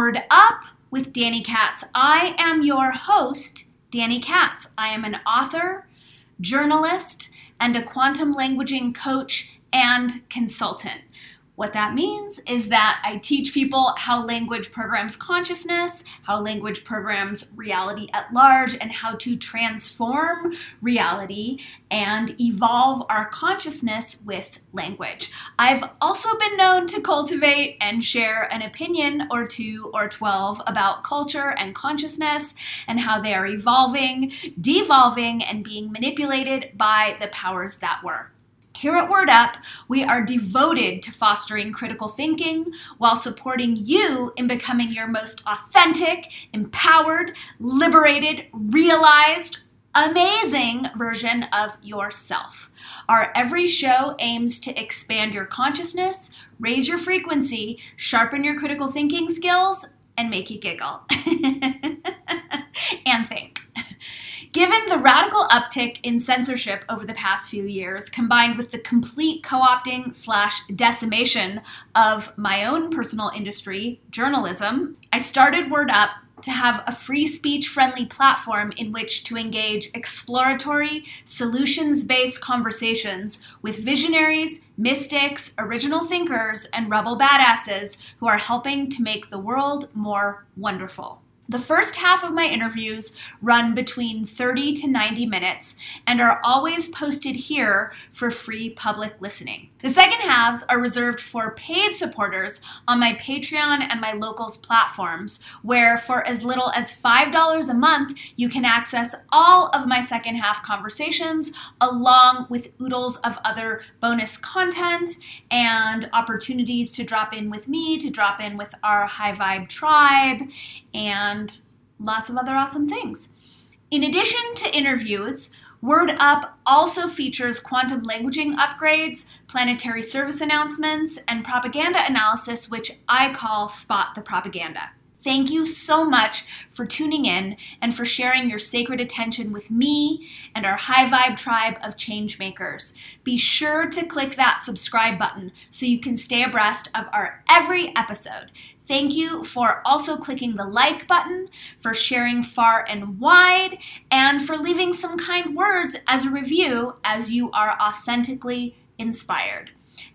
Word Up with Dani Katz. I am your host, Dani Katz. I am an author, journalist, and a quantum languaging coach and consultant. What that means is that I teach people how language programs consciousness, how language programs reality at large, and how to transform reality and evolve our consciousness with language. I've also been known to cultivate and share an opinion or two or 12 about culture and consciousness and how they are evolving, devolving, and being manipulated by the powers that were. Here at Word Up, we are devoted to fostering critical thinking while supporting you in becoming your most authentic, empowered, liberated, realized, amazing version of yourself. Our every show aims to expand your consciousness, raise your frequency, sharpen your critical thinking skills, and make you giggle and think. Given the radical uptick in censorship over the past few years, combined with the complete co opting slash decimation of my own personal industry, journalism, I started Word Up to have a free speech friendly platform in which to engage exploratory, solutions based conversations with visionaries, mystics, original thinkers, and rebel badasses who are helping to make the world more wonderful. The first half of my interviews run between 30 to 90 minutes and are always posted here for free public listening. The second halves are reserved for paid supporters on my Patreon and my locals platforms, where for as little as $5 a month, you can access all of my second half conversations along with oodles of other bonus content and opportunities to drop in with me, to drop in with our high vibe tribe, and and lots of other awesome things. In addition to interviews, Word Up also features quantum languaging upgrades, planetary service announcements, and propaganda analysis, which I call Spot the Propaganda. Thank you so much for tuning in and for sharing your sacred attention with me and our high vibe tribe of change makers. Be sure to click that subscribe button so you can stay abreast of our every episode. Thank you for also clicking the like button, for sharing far and wide, and for leaving some kind words as a review as you are authentically inspired.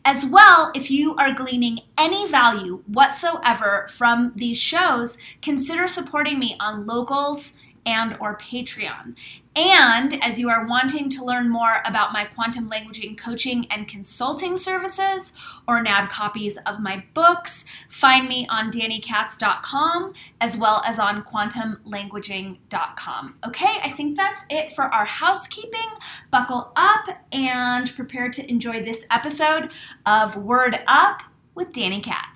As well, if you are gleaning any value whatsoever from these shows, consider supporting me on Locals and or Patreon. And as you are wanting to learn more about my quantum languaging coaching and consulting services or nab copies of my books, find me on danikatz.com as well as on quantumlanguaging.com. Okay, I think that's it for our housekeeping. Buckle up and prepare to enjoy this episode of Word Up with Dani Katz.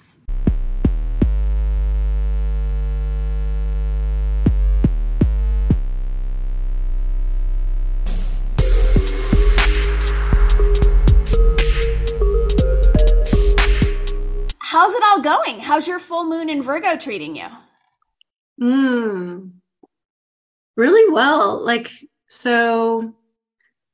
How's it all going? How's your full moon in Virgo treating you? Mm, really well. Like, so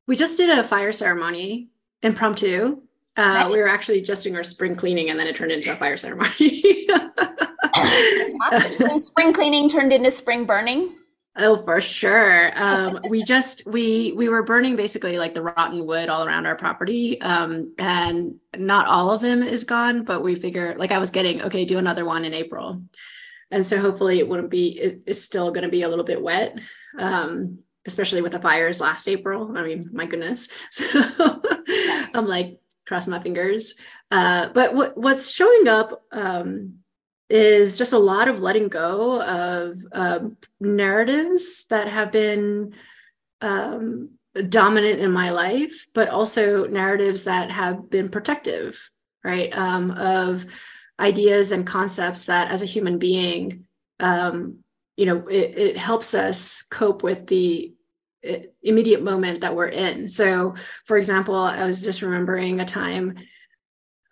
we just did a fire ceremony impromptu. Uh, We were actually just doing our spring cleaning and then it turned into a fire ceremony. so spring cleaning turned into spring burning? Oh, for sure. Um, we just we we were burning basically like the rotten wood all around our property, um, and not all of them is gone, but we figure like I was getting okay, do another one in April, and so hopefully it wouldn't be it is still going to be a little bit wet, um, especially with the fires last April. I mean, my goodness. So I'm like cross my fingers. Uh, but what what's showing up um, is just a lot of letting go of um, narratives that have been um, dominant in my life, but also narratives that have been protective, right? Um, of ideas and concepts that as a human being, um, you know, it, it helps us cope with the uh, immediate moment that we're in. So, for example, I was just remembering a time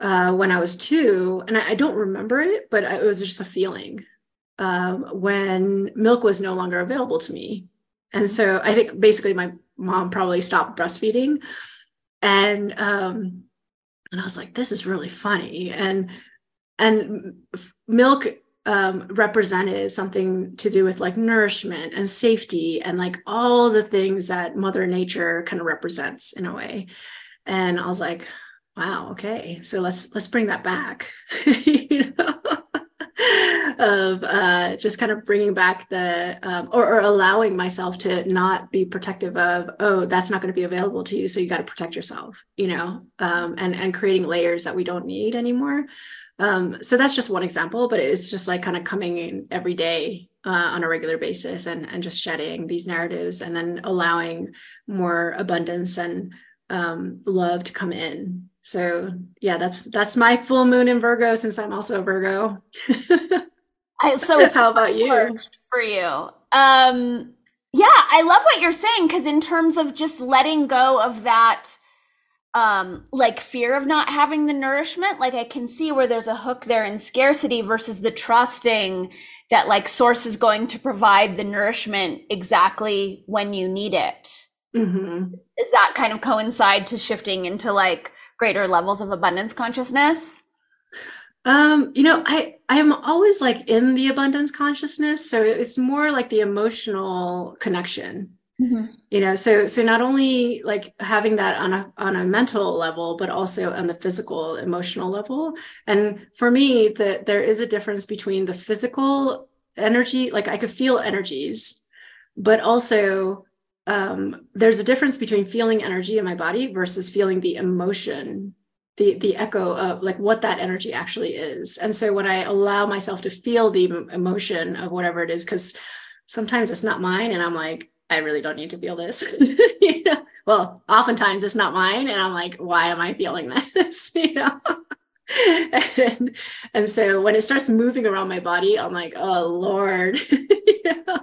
uh, when I was two, and I, I, don't remember it, but it was just a feeling um, when milk was no longer available to me. And so I think basically my mom probably stopped breastfeeding. And um, and I was like, this is really funny. And and milk um, represented something to do with like nourishment and safety and like all the things that Mother Nature kind of represents in a way. And I was like, wow, okay, so let's let's bring that back. you know? of uh, just kind of bringing back the um, or, or, allowing myself to not be protective of oh that's not going to be available to you so you got to protect yourself you know um, and and creating layers that we don't need anymore um, so that's just one example but it's just like kind of coming in every day uh, on a regular basis and and just shedding these narratives and then allowing more abundance and um, love to come in so yeah that's that's my full moon in virgo since i'm also virgo. I, so it's how about you? for you. Um yeah i love what you're saying because in terms of just letting go of that um like fear of not having the nourishment like i can see where there's a hook there in scarcity versus the trusting that like source is going to provide the nourishment exactly when you need it. Mm-hmm. is that kind of coincide to shifting into like greater levels of abundance consciousness um, you know, I I'm always like in the abundance consciousness, so it's more like the emotional connection. Mm-hmm. You know, so so not only like having that on a on a mental level, but also on the physical, emotional level. And for me, that there is a difference between the physical energy, like I could feel energies, but also um, there's a difference between feeling energy in my body versus feeling the emotion the the echo of like what that energy actually is. And so when i allow myself to feel the emotion of whatever it is because sometimes it's not mine and i'm like i really don't need to feel this. You know? Well oftentimes it's not mine and i'm like why am i feeling this? You know? And, and so when it starts moving around my body i'm like oh lord. You know?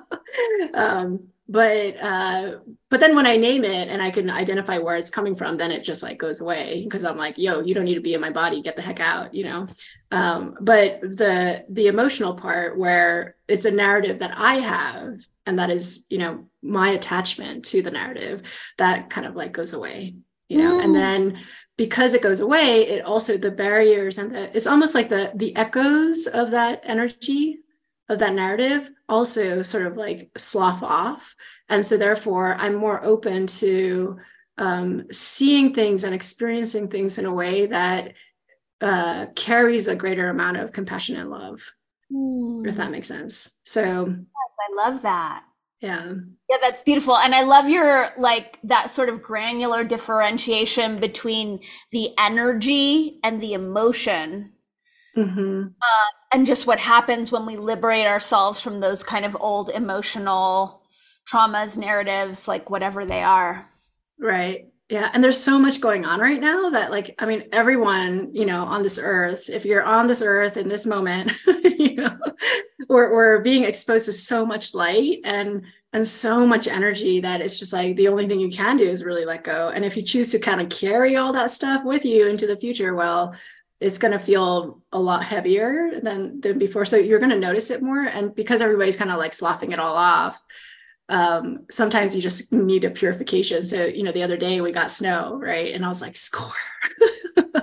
um, but uh, but then when I name it and I can identify where it's coming from, then it just like goes away because I'm like, yo, you don't need to be in my body, get the heck out, you know. Um, but the the emotional part where it's a narrative that I have and that is, you know, my attachment to the narrative, that kind of like goes away, you know, mm. and then because it goes away, it also the barriers and the it's almost like the the echoes of that energy of that narrative also sort of like slough off. And so, therefore, I'm more open to um, seeing things and experiencing things in a way that uh, carries a greater amount of compassion and love, mm. if that makes sense. So, yes, I love that. Yeah. Yeah, that's beautiful. And I love your like that sort of granular differentiation between the energy and the emotion Mm-hmm. Uh, and just what happens when we liberate ourselves from those kind of old emotional traumas, narratives, like whatever they are. Right. Yeah. And there's so much going on right now that, like, I mean, everyone, you know, on this earth, if you're on this earth in this moment, you know, we're, we're being exposed to so much light and and so much energy that it's just like the only thing you can do is really let go. And if you choose to kind of carry all that stuff with you into the future, well, it's going to feel a lot heavier than than before. So you're going to notice it more. And because everybody's kind of like sloughing it all off um, sometimes you just need a purification. So you know the other day we got snow right? And i was like score.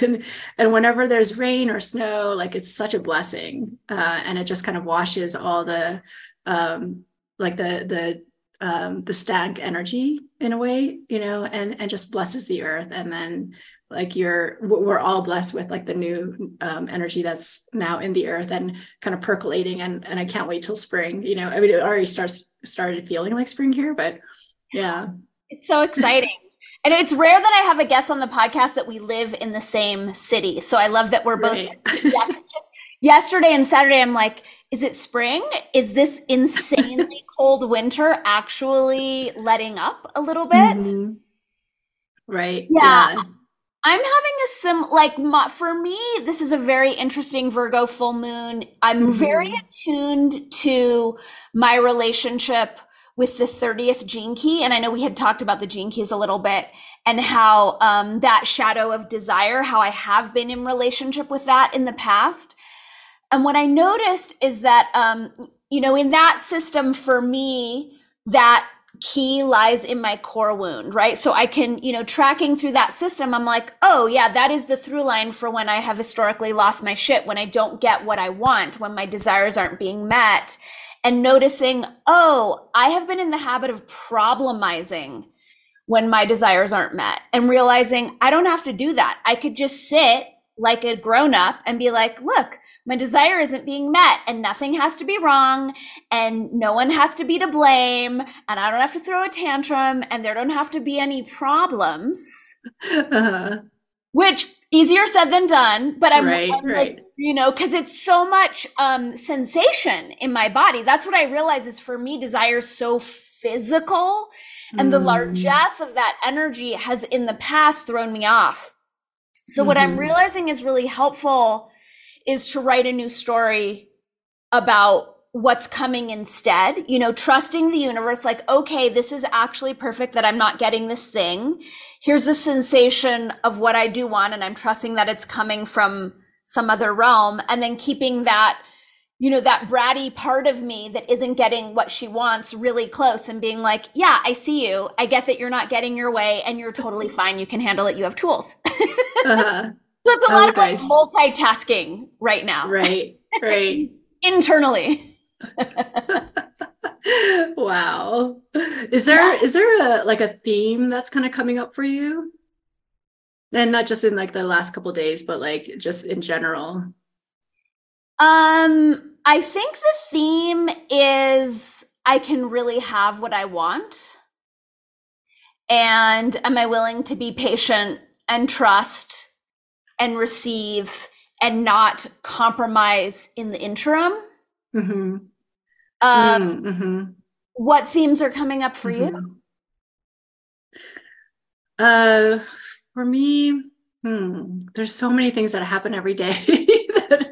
And and whenever there's rain or snow like it's such a blessing uh, and it just kind of washes all the um, like the the um, the stank energy in a way you know and and just blesses the earth. And then like you're we're all blessed with like the new um, energy that's now in the earth and kind of percolating and and i can't wait till spring you know? I mean it already starts started feeling like spring here but yeah. It's so exciting. And it's rare that i have a guest on the podcast that we live in the same city. So i love that we're both right. yeah, it's just yesterday and saturday i'm like is it spring? Is this insanely cold winter actually letting up a little bit? Mm-hmm. right. Yeah. yeah I'm having a sim like my, for me this is a very interesting Virgo full moon. I'm mm-hmm. very attuned to my relationship with the 30th gene key and I know we had talked about the gene keys a little bit and how um, that shadow of desire how I have been in relationship with that in the past. And what I noticed is that um, you know in that system for me that key lies in my core wound, right? So I can, you know, tracking through that system, I'm like, oh, yeah, that is the through line for when I have historically lost my shit, when I don't get what I want, when my desires aren't being met. And noticing, oh, I have been in the habit of problemizing when my desires aren't met and realizing I don't have to do that. I could just sit like a grown up and be like, look, my desire isn't being met and nothing has to be wrong and no one has to be to blame and I don't have to throw a tantrum and there don't have to be any problems. Uh-huh. Which easier said than done, but I'm, right, I'm right. like, you know, because it's so much um, sensation in my body. That's what I realize is for me, desire is so physical. And mm. the largesse of that energy has in the past thrown me off. So, mm-hmm. what I'm mm-hmm. realizing is really helpful is to write a new story about what's coming instead. You know, trusting the universe, like, okay, this is actually perfect that I'm not getting this thing. Here's the sensation of what I do want, and I'm trusting that it's coming from some other realm. And then keeping that you know, that bratty part of me that isn't getting what she wants really close and being like, yeah, I see you. I get that you're not getting your way and you're totally fine. You can handle it. You have tools. uh-huh. So it's a lot oh, of like multitasking right now. Right, right. Internally. wow. Is there yeah. is there a like a theme that's kind of coming up for you? And not just in like the last couple days, but like just in general. Um, I think the theme is I can really have what I want. And am I willing to be patient and trust and receive and not compromise in the interim? Mm-hmm. Um, mm-hmm. What themes are coming up for mm-hmm. you? Uh, for me, hmm, there's so many things that happen every day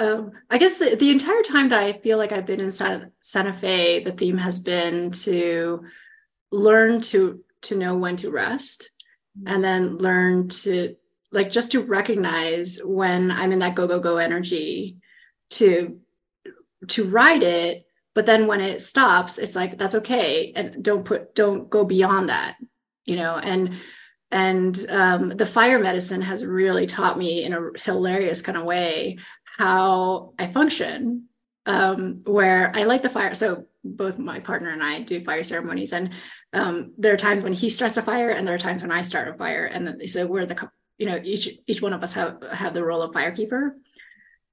um, I guess the, the entire time that I feel like I've been in Santa, Santa Fe, the theme has been to learn to to know when to rest, mm-hmm. and then learn to like just to recognize when I'm in that go go go energy, to to ride it. But then when it stops, it's like that's okay, and don't put don't go beyond that, you know, and and um, the fire medicine has really taught me in a hilarious kind of way how I function. Um, where I like the fire. So both my partner and I do fire ceremonies, and um, there are times when he starts a fire, and there are times when I start a fire, and then, so we're the you know each each one of us have have the role of firekeeper,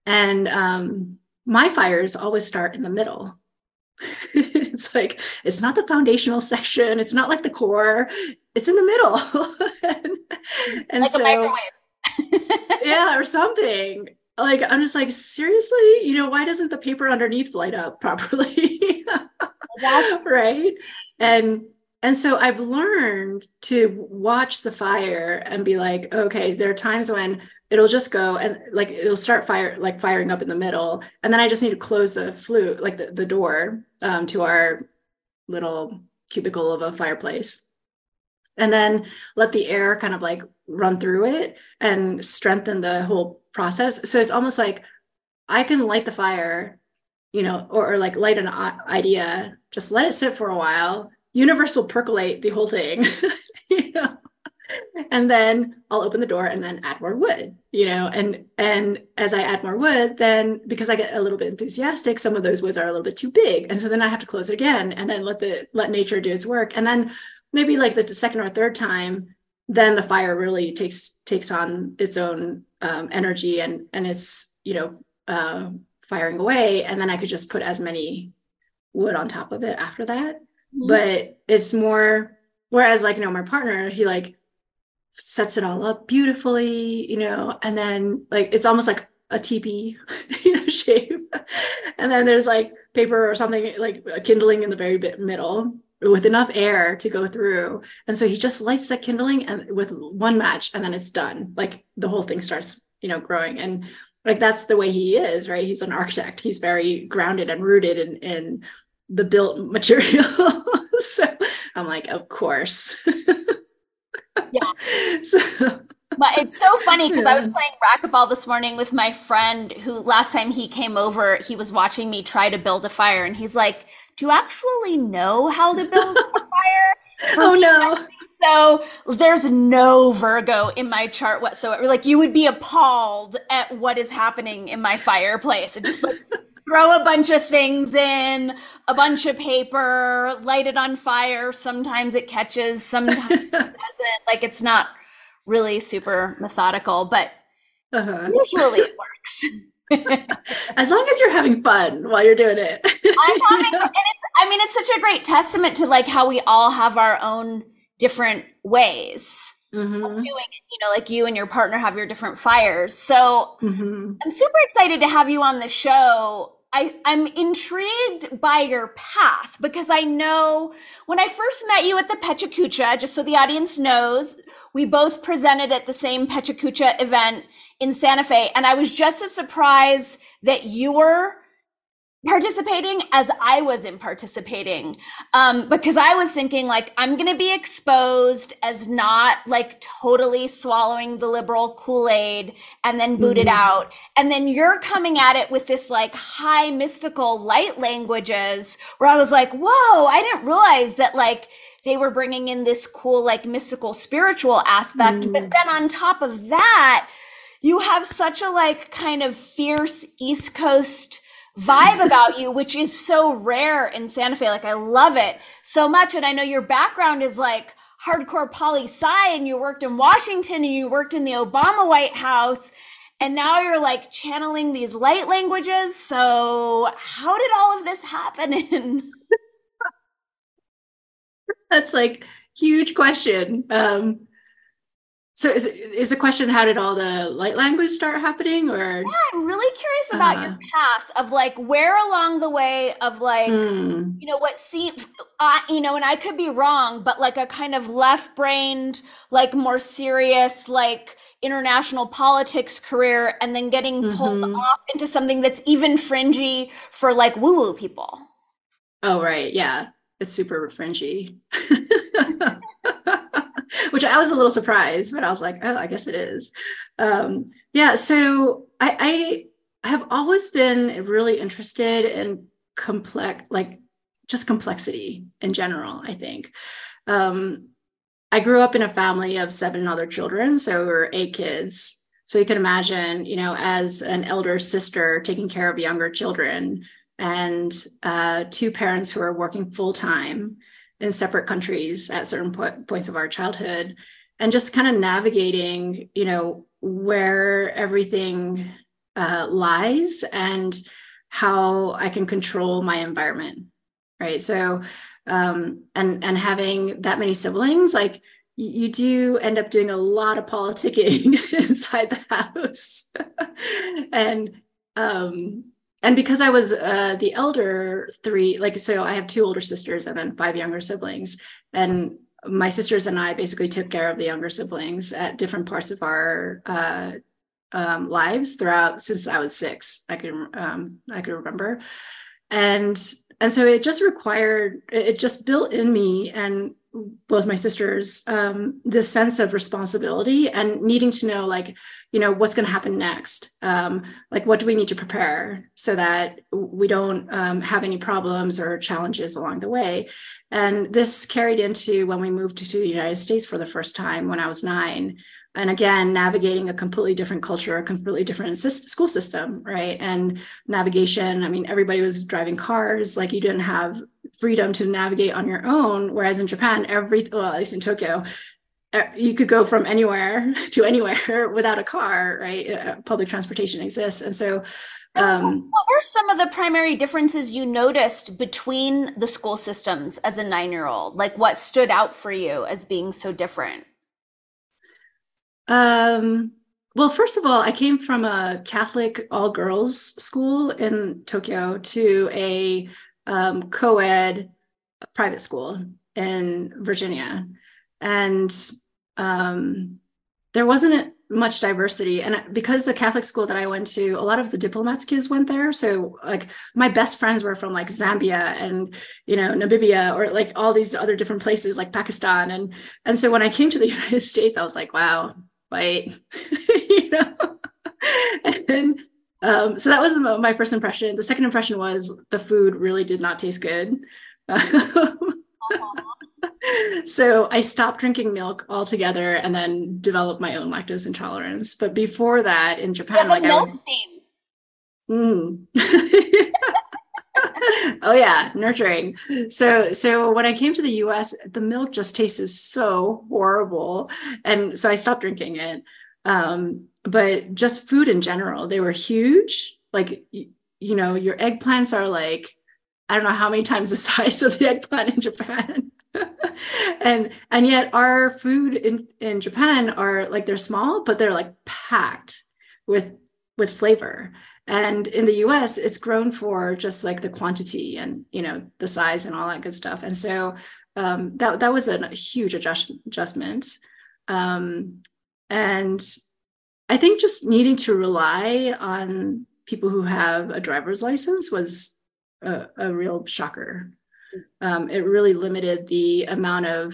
and um, my fires always start in the middle. it's like it's not the foundational section it's not like the core it's in the middle and, and like so yeah or something like i'm just like seriously? You know why doesn't the paper underneath light up properly? Right? And and so i've learned to watch the fire and be like okay there are times when it'll just go and like it'll start fire like firing up in the middle and then i just need to close the flue like the, the door um, to our little cubicle of a fireplace. And then let the air kind of like run through it and strengthen the whole process so it's almost like i can light the fire you know or, or like light an idea just let it sit for a while universe will percolate the whole thing you know and then I'll open the door and then add more wood, you know, and and as I add more wood, then because I get a little bit enthusiastic, some of those woods are a little bit too big. And so then I have to close it again and then let the let nature do its work. And then maybe like the second or third time, then the fire really takes takes on its own um, energy and and it's, you know, uh, firing away. And then I could just put as many wood on top of it after that. Mm-hmm. But it's more whereas like, you know, my partner, he like sets it all up beautifully, you know, and then like it's almost like a teepee you know, shape. and then there's like paper or something like kindling in the very bit middle with enough air to go through. And so he just lights that kindling and with one match and then it's done. Like the whole thing starts, you know, growing. And like that's the way he is, right? He's an architect. He's very grounded and rooted in in the built material. so I'm like, of course. yeah. So. But it's so funny because. I was playing racquetball this morning with my friend who last time he came over, he was watching me try to build a fire and he's like, to actually know how to build a fire. oh no. So there's no Virgo in my chart whatsoever. Like you would be appalled at what is happening in my fireplace. It just like throw a bunch of things in, a bunch of paper, light it on fire. Sometimes it catches, sometimes it doesn't. Like it's not really super methodical, but uh-huh. usually it works. As long as you're having fun while you're doing it. I'm having, and it's, I mean, it's such a great testament to like how we all have our own different ways mm-hmm. of doing it. You know, like you and your partner have your different fires. So mm-hmm. I'm super excited to have you on the show. I, I'm intrigued by your path because I know when I first met you at the PechaKucha, just so the audience knows, we both presented at the same PechaKucha event in Santa Fe. And I was just as surprised that you were participating as I was in participating. Um, because I was thinking like, I'm going to be exposed as not like totally swallowing the liberal Kool-Aid and then booted mm-hmm. out. And then you're coming at it with this like high mystical light languages where I was like, whoa, I didn't realize that like, they were bringing in this cool, like mystical spiritual aspect. Mm. But then on top of that, you have such a like kind of fierce East Coast vibe about you, which is so rare in Santa Fe. Like I love it so much. And I know your background is like hardcore poli sci and you worked in Washington and you worked in the Obama White House. And now you're like channeling these light languages. So how did all of this happen? in? That's like huge question. Um, so is is the question how did all the light language start happening or Yeah, I'm really curious about uh, your path of like where along the way of like mm. you know what seems uh, you know and I could be wrong but like a kind of left-brained like more serious like international politics career and then getting pulled mm-hmm. off into something that's even fringy for like woo-woo people. Oh right, yeah. It's super fringy. which I was a little surprised, but I was like, oh, I guess it is. Um, yeah. So I, I have always been really interested in complex, like just complexity in general, I think. Um, I grew up in a family of seven other children. So we were eight kids. So you can imagine, you know, as an elder sister taking care of younger children and uh, two parents who are working full time in separate countries at certain po- points of our childhood and just kind of navigating you know where everything uh, lies and how i can control my environment right? So um, and and having that many siblings like you do end up doing a lot of politicking inside the house. And um, and because I was uh, the elder three, like, so I have two older sisters and then five younger siblings. And my sisters and I basically took care of the younger siblings at different parts of our uh, um, lives throughout since I was six. I can um, I can remember, and and so it just required it just built in me and both my sisters um, this sense of responsibility and needing to know like you know what's going to happen next? Um, like what do we need to prepare so that we don't um, have any problems or challenges along the way? And this carried into when we moved to the united states for the first time when i was nine and again navigating a completely different culture a completely different school system right? And navigation i mean everybody was driving cars like you didn't have freedom to navigate on your own. Whereas in japan every well at least in tokyo you could go from anywhere to anywhere without a car right? Uh, public transportation exists. And so um, what were some of the primary differences you noticed between the school systems as a nine year old like what stood out for you as being so different um, well, first of all, I came from a Catholic all girls school in Tokyo to a um, co ed private school in Virginia. And um, there wasn't much diversity. And because the Catholic school that I went to, a lot of the diplomats kids went there. So like my best friends were from like Zambia and, you know, Namibia or like all these other different places like Pakistan. And, and so when I came to the United States, I was like, wow, fight, you know. and Um, so that was my first impression. The second impression was the food really did not taste good. so I stopped drinking milk altogether and then developed my own lactose intolerance. But before that, in Japan, like milk theme. Mm. oh yeah, nurturing. So so when I came to the US, the milk just tasted so horrible, and so I stopped drinking it. Um, but just food in general, they were huge. Like you know, your eggplants are like I don't know how many times the size of the eggplant in Japan. and and yet our food in in Japan are like they're small, but they're like packed with with flavor and in the us it's grown for just like the quantity and you know the size and all that good stuff. And so um, that, that was a huge adjust, adjustment. Um, and i think just needing to rely on people who have a driver's license was a, a real shocker. Um, it really limited the amount of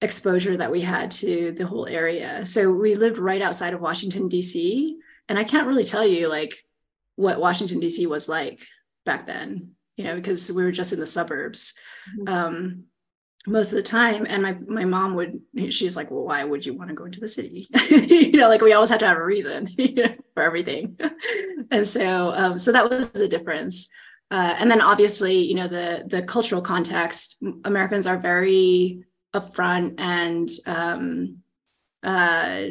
exposure that we had to the whole area. So we lived right outside of washington d.c and i can't really tell you like what Washington D.C. was like back then, you know, because we were just in the suburbs mm-hmm. um, most of the time. And my my mom would, she's like, well, why would you want to go into the city? you know, like we always had to have a reason for everything. and so, um, so that was the difference. Uh, and then obviously, you know, the the cultural context. Americans are very upfront and um, uh,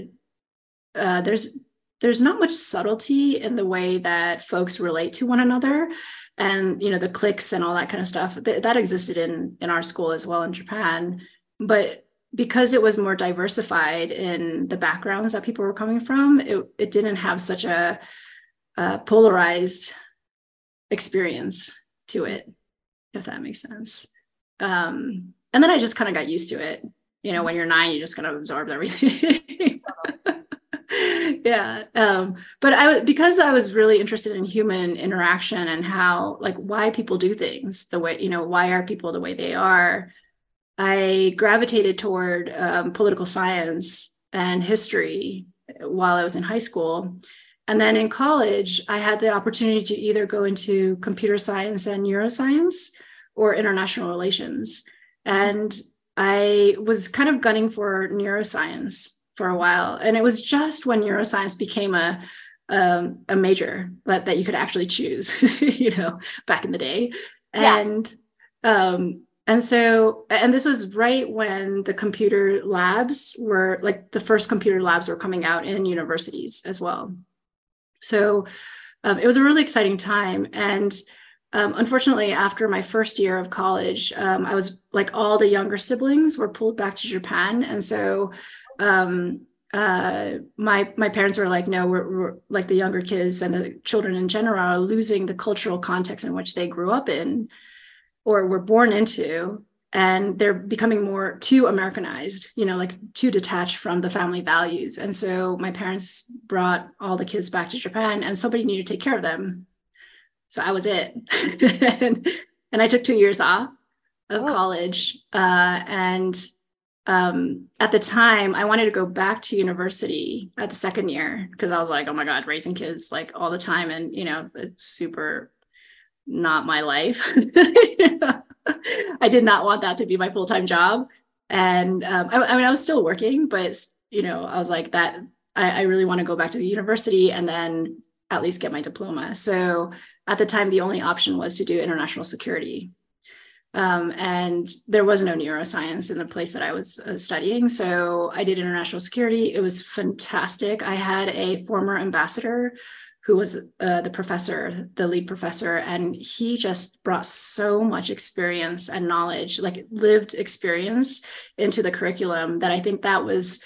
uh, there's there's not much subtlety in the way that folks relate to one another and you know the cliques and all that kind of stuff. Th- that existed in in our school as well in japan. But because it was more diversified in the backgrounds that people were coming from it, it didn't have such a, a polarized experience to it if that makes sense. Um, and then i just kind of got used to it. You know when you're nine you just kind of absorb everything yeah um, but i because i was really interested in human interaction and how like why people do things the way you know why are people the way they are i gravitated toward um, political science and history while i was in high school. And then in college i had the opportunity to either go into computer science and neuroscience or international relations. And i was kind of gunning for neuroscience for a while. And it was just when neuroscience became a um, a major that, that you could actually choose, you know, back in the day. And yeah. um, and so and this was right when the computer labs were like the first computer labs were coming out in universities as well. So um, it was a really exciting time. And um, unfortunately, after my first year of college, um, I was like all the younger siblings were pulled back to Japan. And so um, uh, my my parents were like, no, we're, we're, like the younger kids and the children in general are losing the cultural context in which they grew up in, or were born into, and they're becoming more too Americanized, you know, like too detached from the family values. And so my parents brought all the kids back to Japan, and somebody needed to take care of them. So I was it, and, and I took two years off of oh. college, uh, and um, at the time I wanted to go back to university at the second year because I was like, oh my God, raising kids like all the time. And, you know, it's super not my life. I did not want that to be my full time job. And um, I, I, mean, I was still working, but, you know, I was like, that I, I really want to go back to the university and then at least get my diploma. So at the time, the only option was to do international security um, and there was no neuroscience in the place that I was uh, studying. So I did international security. It was fantastic. I had a former ambassador who was uh, the professor, the lead professor, and he just brought so much experience and knowledge, like lived experience, into the curriculum that I think that was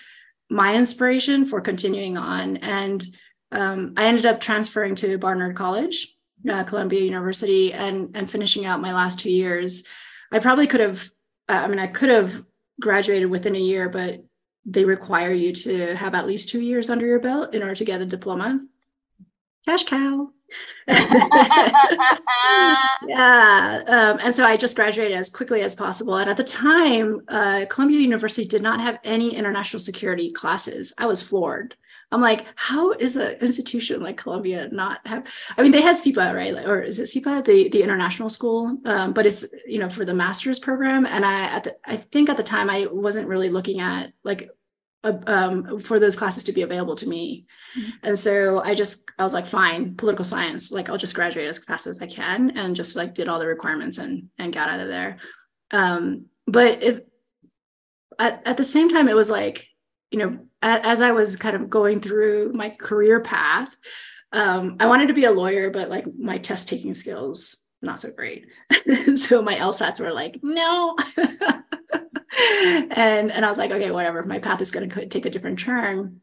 my inspiration for continuing on. And um, I ended up transferring to Barnard College uh, Columbia University and and finishing out my last two years. I probably could have. Uh, I mean, I could have graduated within a year, but they require you to have at least two years under your belt in order to get a diploma. Cash cow. yeah. Um, and so I just graduated as quickly as possible. And at the time, uh, Columbia University did not have any international security classes. I was floored. I'm like, how is an institution like Columbia not have? I mean, they had SIPA, right? Or is it SIPA, the the international school? Um, but it's you know for the master's program, and I at the, I think at the time I wasn't really looking at like um, for those classes to be available to me. Mm-hmm. And so I just, I was like, fine, political science, like I'll just graduate as fast as I can and just like did all the requirements and, and got out of there. Um, but if at, at the same time, it was like, you know, as I was kind of going through my career path, um, I wanted to be a lawyer, but like my test taking skills, not so great. so my LSATs were like, no. and and I was like, okay, whatever. My path is going to take a different turn.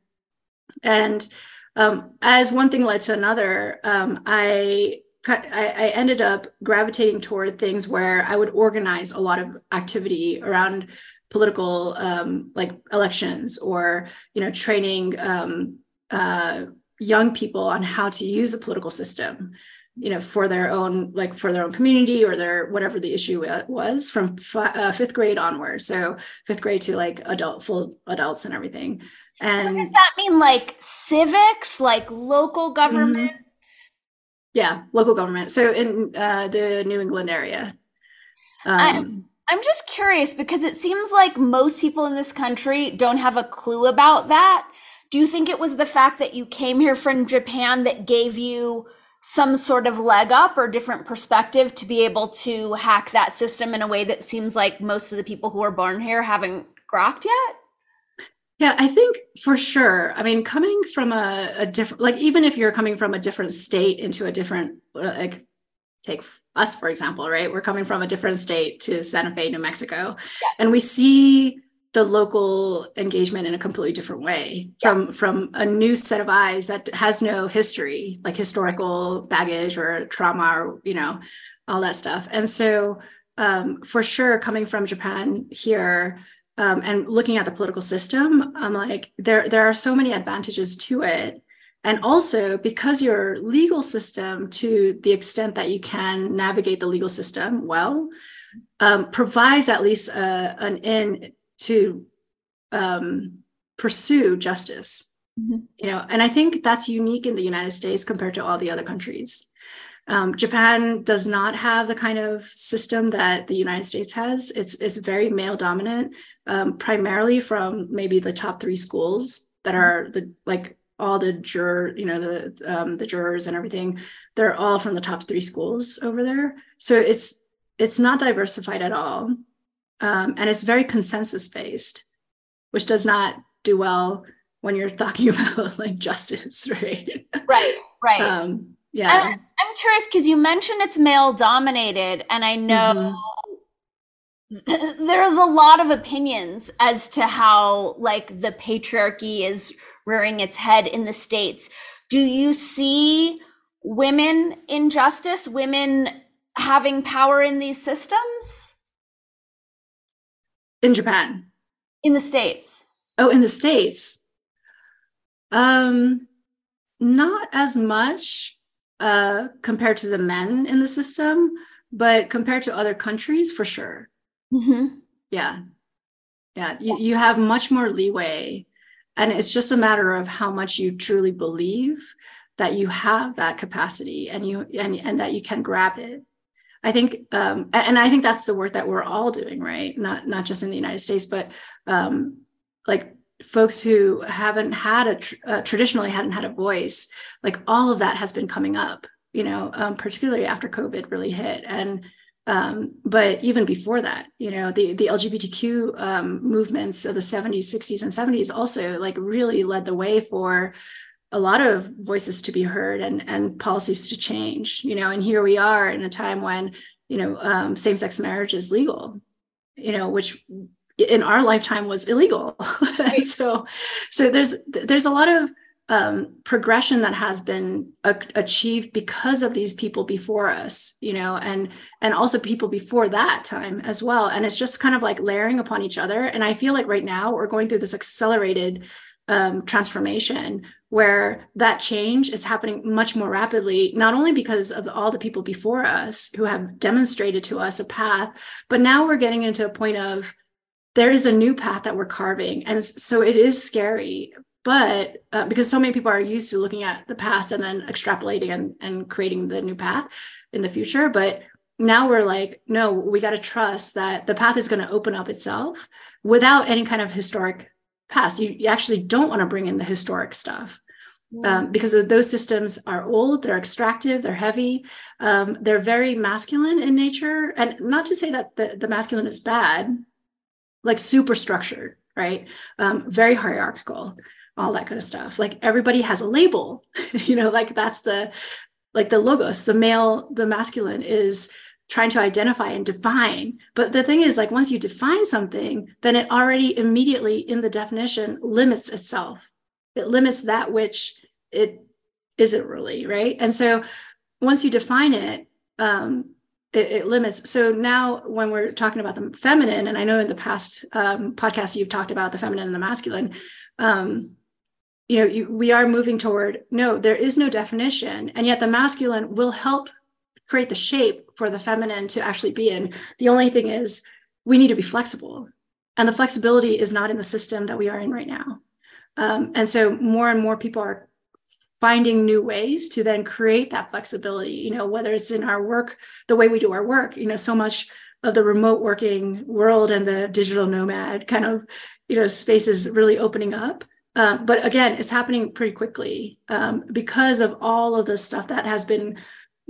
And um, as one thing led to another, um, I, I I ended up gravitating toward things where I would organize a lot of activity around political um, like elections or you know training um, uh, young people on how to use the political system you know for their own like for their own community or their whatever the issue was from f- uh, fifth grade onward so fifth grade to like adult full adults and everything. And so does that mean like civics like local government? Mm-hmm. yeah local government. So in uh, the new england area. Um, I'm just curious because it seems like most people in this country don't have a clue about that. Do you think it was the fact that you came here from Japan that gave you some sort of leg up or different perspective to be able to hack that system in a way that seems like most of the people who are born here haven't grokked yet? Yeah, I think for sure. I mean, coming from a, a different, like, even if you're coming from a different state into a different, uh, like, take us, for example, right? We're coming from a different state to Santa Fe, New Mexico, yeah. and we see the local engagement in a completely different way yeah. from from a new set of eyes that has no history like historical baggage or trauma or you know all that stuff and so um, for sure coming from japan here um, and looking at the political system i'm like there there are so many advantages to it and also because your legal system to the extent that you can navigate the legal system well um, provides at least a, uh, an in to um, pursue justice. Mm-hmm. You know, and I think that's unique in the United States compared to all the other countries. Um, Japan does not have the kind of system that the United States has. It's it's very male dominant, um, primarily from maybe the top three schools that mm-hmm. are the like all the juror, you know, the um, the jurors and everything. They're all from the top three schools over there. So it's it's not diversified at all um, and it's very consensus based, which does not do well when you're talking about like justice, right? Right, right. Um, yeah. I'm, I'm curious because you mentioned it's male dominated, and I know mm-hmm. there's a lot of opinions as to how like the patriarchy is rearing its head in the states. Do you see women in justice, women having power in these systems? in Japan? In the States. Oh, in the States. Um, not as much uh, compared to the men in the system, but compared to other countries, for sure. Mm-hmm. Yeah. Yeah. You, you have much more leeway. And it's just a matter of how much you truly believe that you have that capacity and you and, and that you can grab it I think, um, and I think that's the work that we're all doing, right? Not not just in the United States, but um, like folks who haven't had a tr- uh, traditionally hadn't had a voice, like all of that has been coming up, you know, um, particularly after COVID really hit, and um, but even before that, you know, the the LGBTQ um, movements of the 70s, 60s, and 70s also like really led the way for a lot of voices to be heard and and policies to change you know and here we are in a time when you know um, same-sex marriage is legal you know which in our lifetime was illegal. So so there's there's a lot of um, progression that has been a- achieved because of these people before us you know and and also people before that time as well and it's just kind of like layering upon each other and i feel like right now we're going through this accelerated um, transformation where that change is happening much more rapidly, not only because of all the people before us who have demonstrated to us a path, but now we're getting into a point of there is a new path that we're carving. And so it is scary but uh, because so many people are used to looking at the past and then extrapolating and, and creating the new path in the future but now we're like no we got to trust that the path is going to open up itself without any kind of historic past you, you actually don't want to bring in the historic stuff um, because those systems are old, they're extractive, they're heavy, um, they're very masculine in nature. And not to say that the, the masculine is bad, like super structured, right? Um, very hierarchical, all that kind of stuff. Like everybody has a label, you know, like that's the like the logos, the male, the masculine is trying to identify and define. But the thing is, like, once you define something, then it already immediately in the definition limits itself. It limits that which it isn't really right and so once you define it um, it, it, limits so now when we're talking about the feminine and i know in the past um, podcasts you've talked about the feminine and the masculine um, you know you, we are moving toward no there is no definition and yet the masculine will help create the shape for the feminine to actually be in. The only thing is we need to be flexible and the flexibility is not in the system that we are in right now. Um, and so more and more people are finding new ways to then create that flexibility you know whether it's in our work the way we do our work you know so much of the remote working world and the digital nomad kind of you know space is really opening up um, but again it's happening pretty quickly um, because of all of the stuff that has been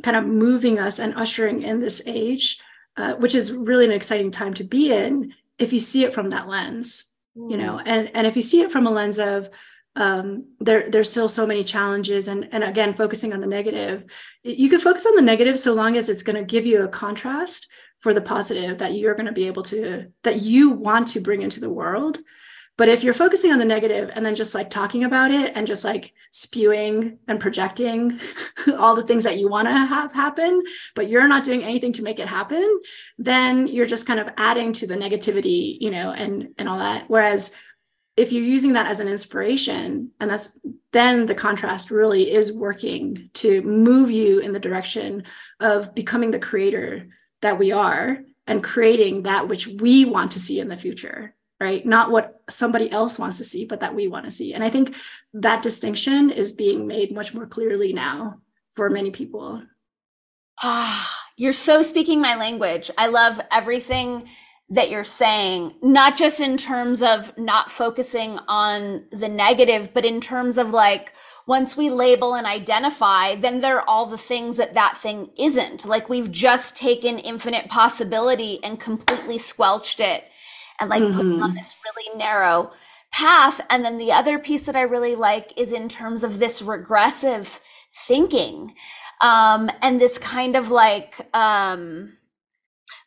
kind of moving us and ushering in this age uh, which is really an exciting time to be in if you see it from that lens mm. you know mm. and and if you see it from a lens of um, there there's still so many challenges and and again focusing on the negative you can focus on the negative so long as it's going to give you a contrast for the positive that you're going to be able to that you want to bring into the world but if you're focusing on the negative and then just like talking about it and just like spewing and projecting all the things that you want to have happen, but you're not doing anything to make it happen, then you're just kind of adding to the negativity, you know, and and all that. Whereas if you're using that as an inspiration and that's then the contrast really is working to move you in the direction of becoming the creator that we are and creating that which we want to see in the future right? Not what somebody else wants to see but that we want to see. And i think that distinction is being made much more clearly now for many people. Ah you're so speaking my language. I love everything that you're saying, not just in terms of not focusing on the negative, but in terms of like, once we label and identify, then there are all the things that that thing isn't. Like we've just taken infinite possibility and completely squelched it and like mm-hmm. put it on this really narrow path. And then the other piece that I really like is in terms of this regressive thinking um, and this kind of like, um,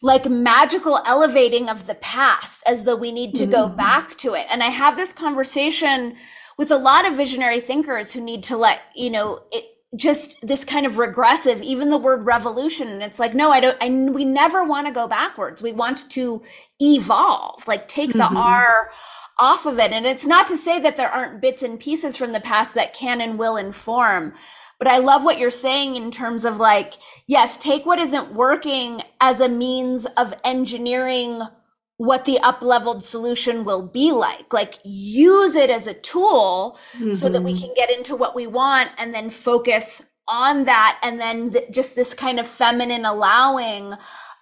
like magical elevating of the past as though we need to mm-hmm. go back to it. And I have this conversation with a lot of visionary thinkers who need to let, you know, it, just this kind of regressive even the word revolution and it's like no i don't I, we never want to go backwards we want to evolve like take the mm-hmm. r off of it and it's not to say that there aren't bits and pieces from the past that can and will inform but I love what you're saying in terms of like, yes, take what isn't working as a means of engineering what the up leveled solution will be like. Like, use it as a tool mm-hmm. so that we mm-hmm. can get into what we want and then focus on that. And then th- just this kind of feminine allowing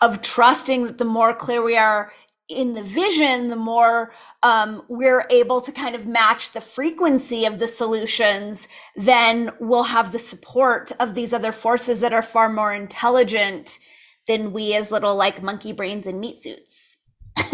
of trusting that the more clear we are in the vision, the more um, we're able to kind of match the frequency of the solutions, then we'll have the support of these other forces that are far more intelligent than we as little like monkey brains and meat suits.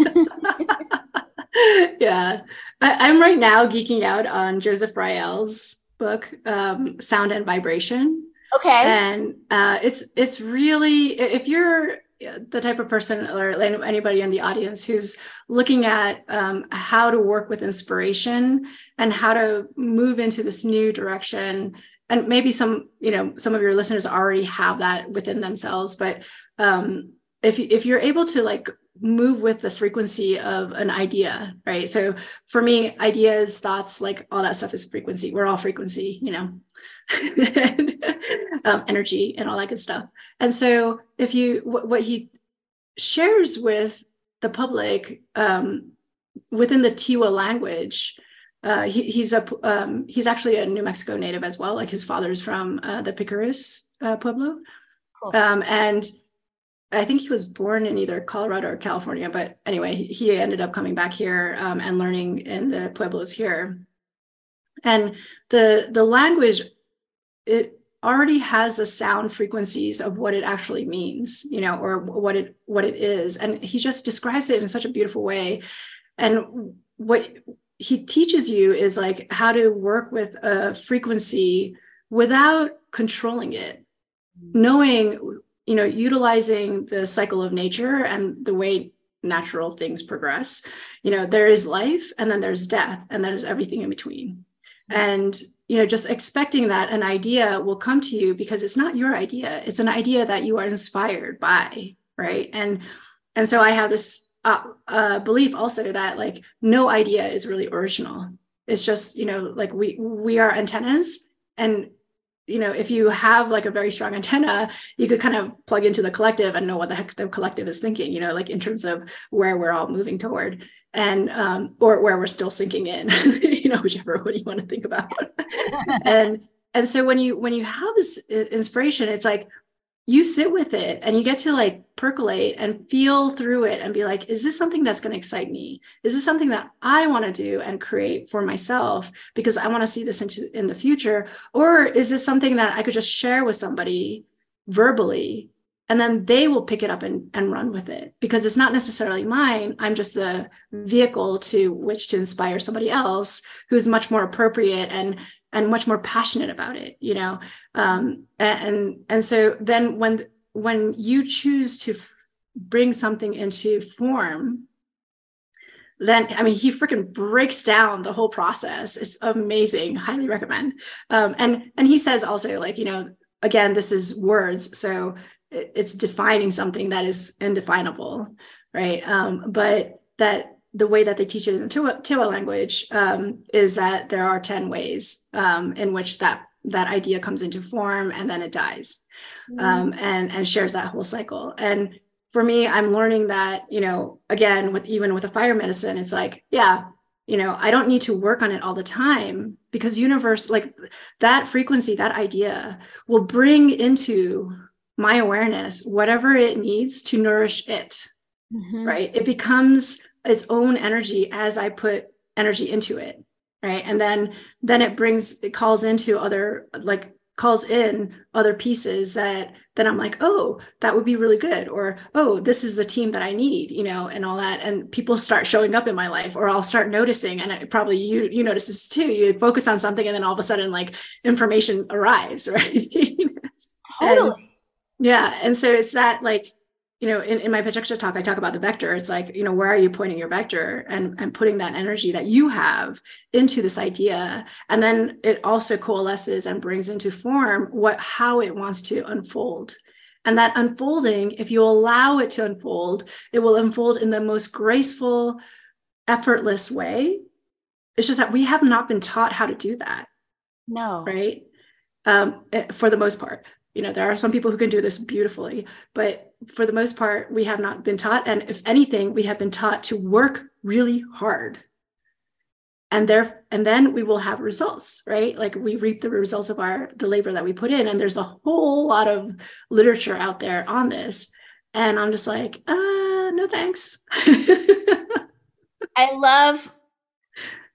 yeah. I, am right now geeking out on Joseph Rael's book, um, Sound and Vibration. Okay. And uh, it's it's really if you're the type of person or anybody in the audience who's looking at um, how to work with inspiration and how to move into this new direction and maybe some you know some of your listeners already have that within themselves but um, if, if you're able to like move with the frequency of an idea right so for me ideas thoughts like all that stuff is frequency we're all frequency you know um, energy and all that good stuff. And so, if you what, what he shares with the public um, within the Tiwa language uh, he, he's a um, he's actually a New Mexico native as well. Like his father's from uh, the Picuris uh, Pueblo, cool. um, and I think he was born in either Colorado or California. But anyway, he ended up coming back here um, and learning in the pueblos here. And the the language, it already has the sound frequencies of what it actually means, you know, or what it what it is. And he just describes it in such a beautiful way. And what he teaches you is like how to work with a frequency without controlling it knowing you know utilizing the cycle of nature and the way natural things progress you know there is life and then there's death and there's everything in between. And you know just expecting that an idea will come to you because it's not your idea. It's an idea that you are inspired by right? And and so i have this uh, uh, belief also that like no idea is really original. It's just you know like we we are antennas, and you know if you have like a very strong antenna, you could kind of plug into the collective and know what the heck the collective is thinking. You know, like in terms of where we're all moving toward, and um, or where we're still sinking in. you know, whichever one you want to think about. and and so when you when you have this inspiration, it's like you sit with it and you get to like percolate and feel through it and be like, is this something that's going to excite me? Is this something that I want to do and create for myself because I want to see this into in the future? Or is this something that I could just share with somebody verbally and then they will pick it up and, and run with it because it's not necessarily mine i'm just the vehicle to which to inspire somebody else who's much more appropriate and and much more passionate about it you know? Um, and and so then when when you choose to bring something into form then i mean he freaking breaks down the whole process. It's amazing. Highly recommend. Um, and and he says also like you know again this is words so it's defining something that is indefinable right? Um, but that the way that they teach it in the Tewa, language um, is that there are 10 ways um, in which that that idea comes into form and then it dies mm. um, and and shares that whole cycle and for me i'm learning that you know again with even with a fire medicine it's like yeah you know i don't need to work on it all the time because universe like that frequency that idea will bring into my awareness whatever it needs to nourish it mm-hmm. right it becomes its own energy as I put energy into it. Right. And then then it brings it calls into other like calls in other pieces that then I'm like, oh, that would be really good. Or, oh, this is the team that I need, you know, and all that. And people start showing up in my life, or I'll start noticing. And I, probably you you notice this too. You focus on something and then all of a sudden like information arrives, right? totally. And, yeah. And so it's that like you know, in, in my Pechakucha talk, I talk about the vector. It's like, you know, where are you pointing your vector and, and putting that energy that you have into this idea. And then it also coalesces and brings into form what how it wants to unfold. And that unfolding, if you allow it to unfold, it will unfold in the most graceful, effortless way. It's just that we have not been taught how to do that. No. Right. Um, eh, for the most part you know there are some people who can do this beautifully but for the most part we have not been taught. And if anything we have been taught to work really hard. And there and then we will have results right? Like we reap the results of our the labor that we put in. And there's a whole lot of literature out there on this. And i'm just like uh no thanks. I love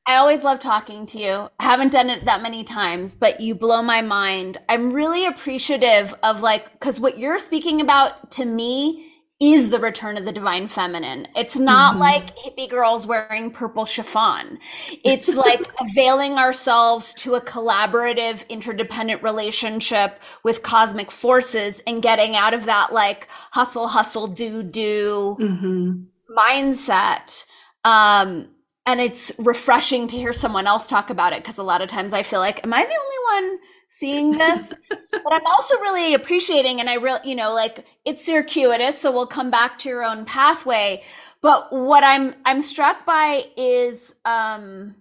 I always love talking to you. I haven't done it that many times, but you blow my mind. I'm really appreciative of like, because what you're speaking about to me is the return of the divine feminine. It's not mm-hmm. like hippie girls wearing purple chiffon. It's like availing ourselves to a collaborative, interdependent relationship with cosmic forces and getting out of that like hustle, hustle, do, do mm-hmm. mindset. Um, and it's refreshing to hear someone else talk about it because a lot of times I feel like, am I the only one seeing this? but I'm also really appreciating, and I really, you know, like it's circuitous, so we'll come back to your own pathway. But what I'm I'm struck by is um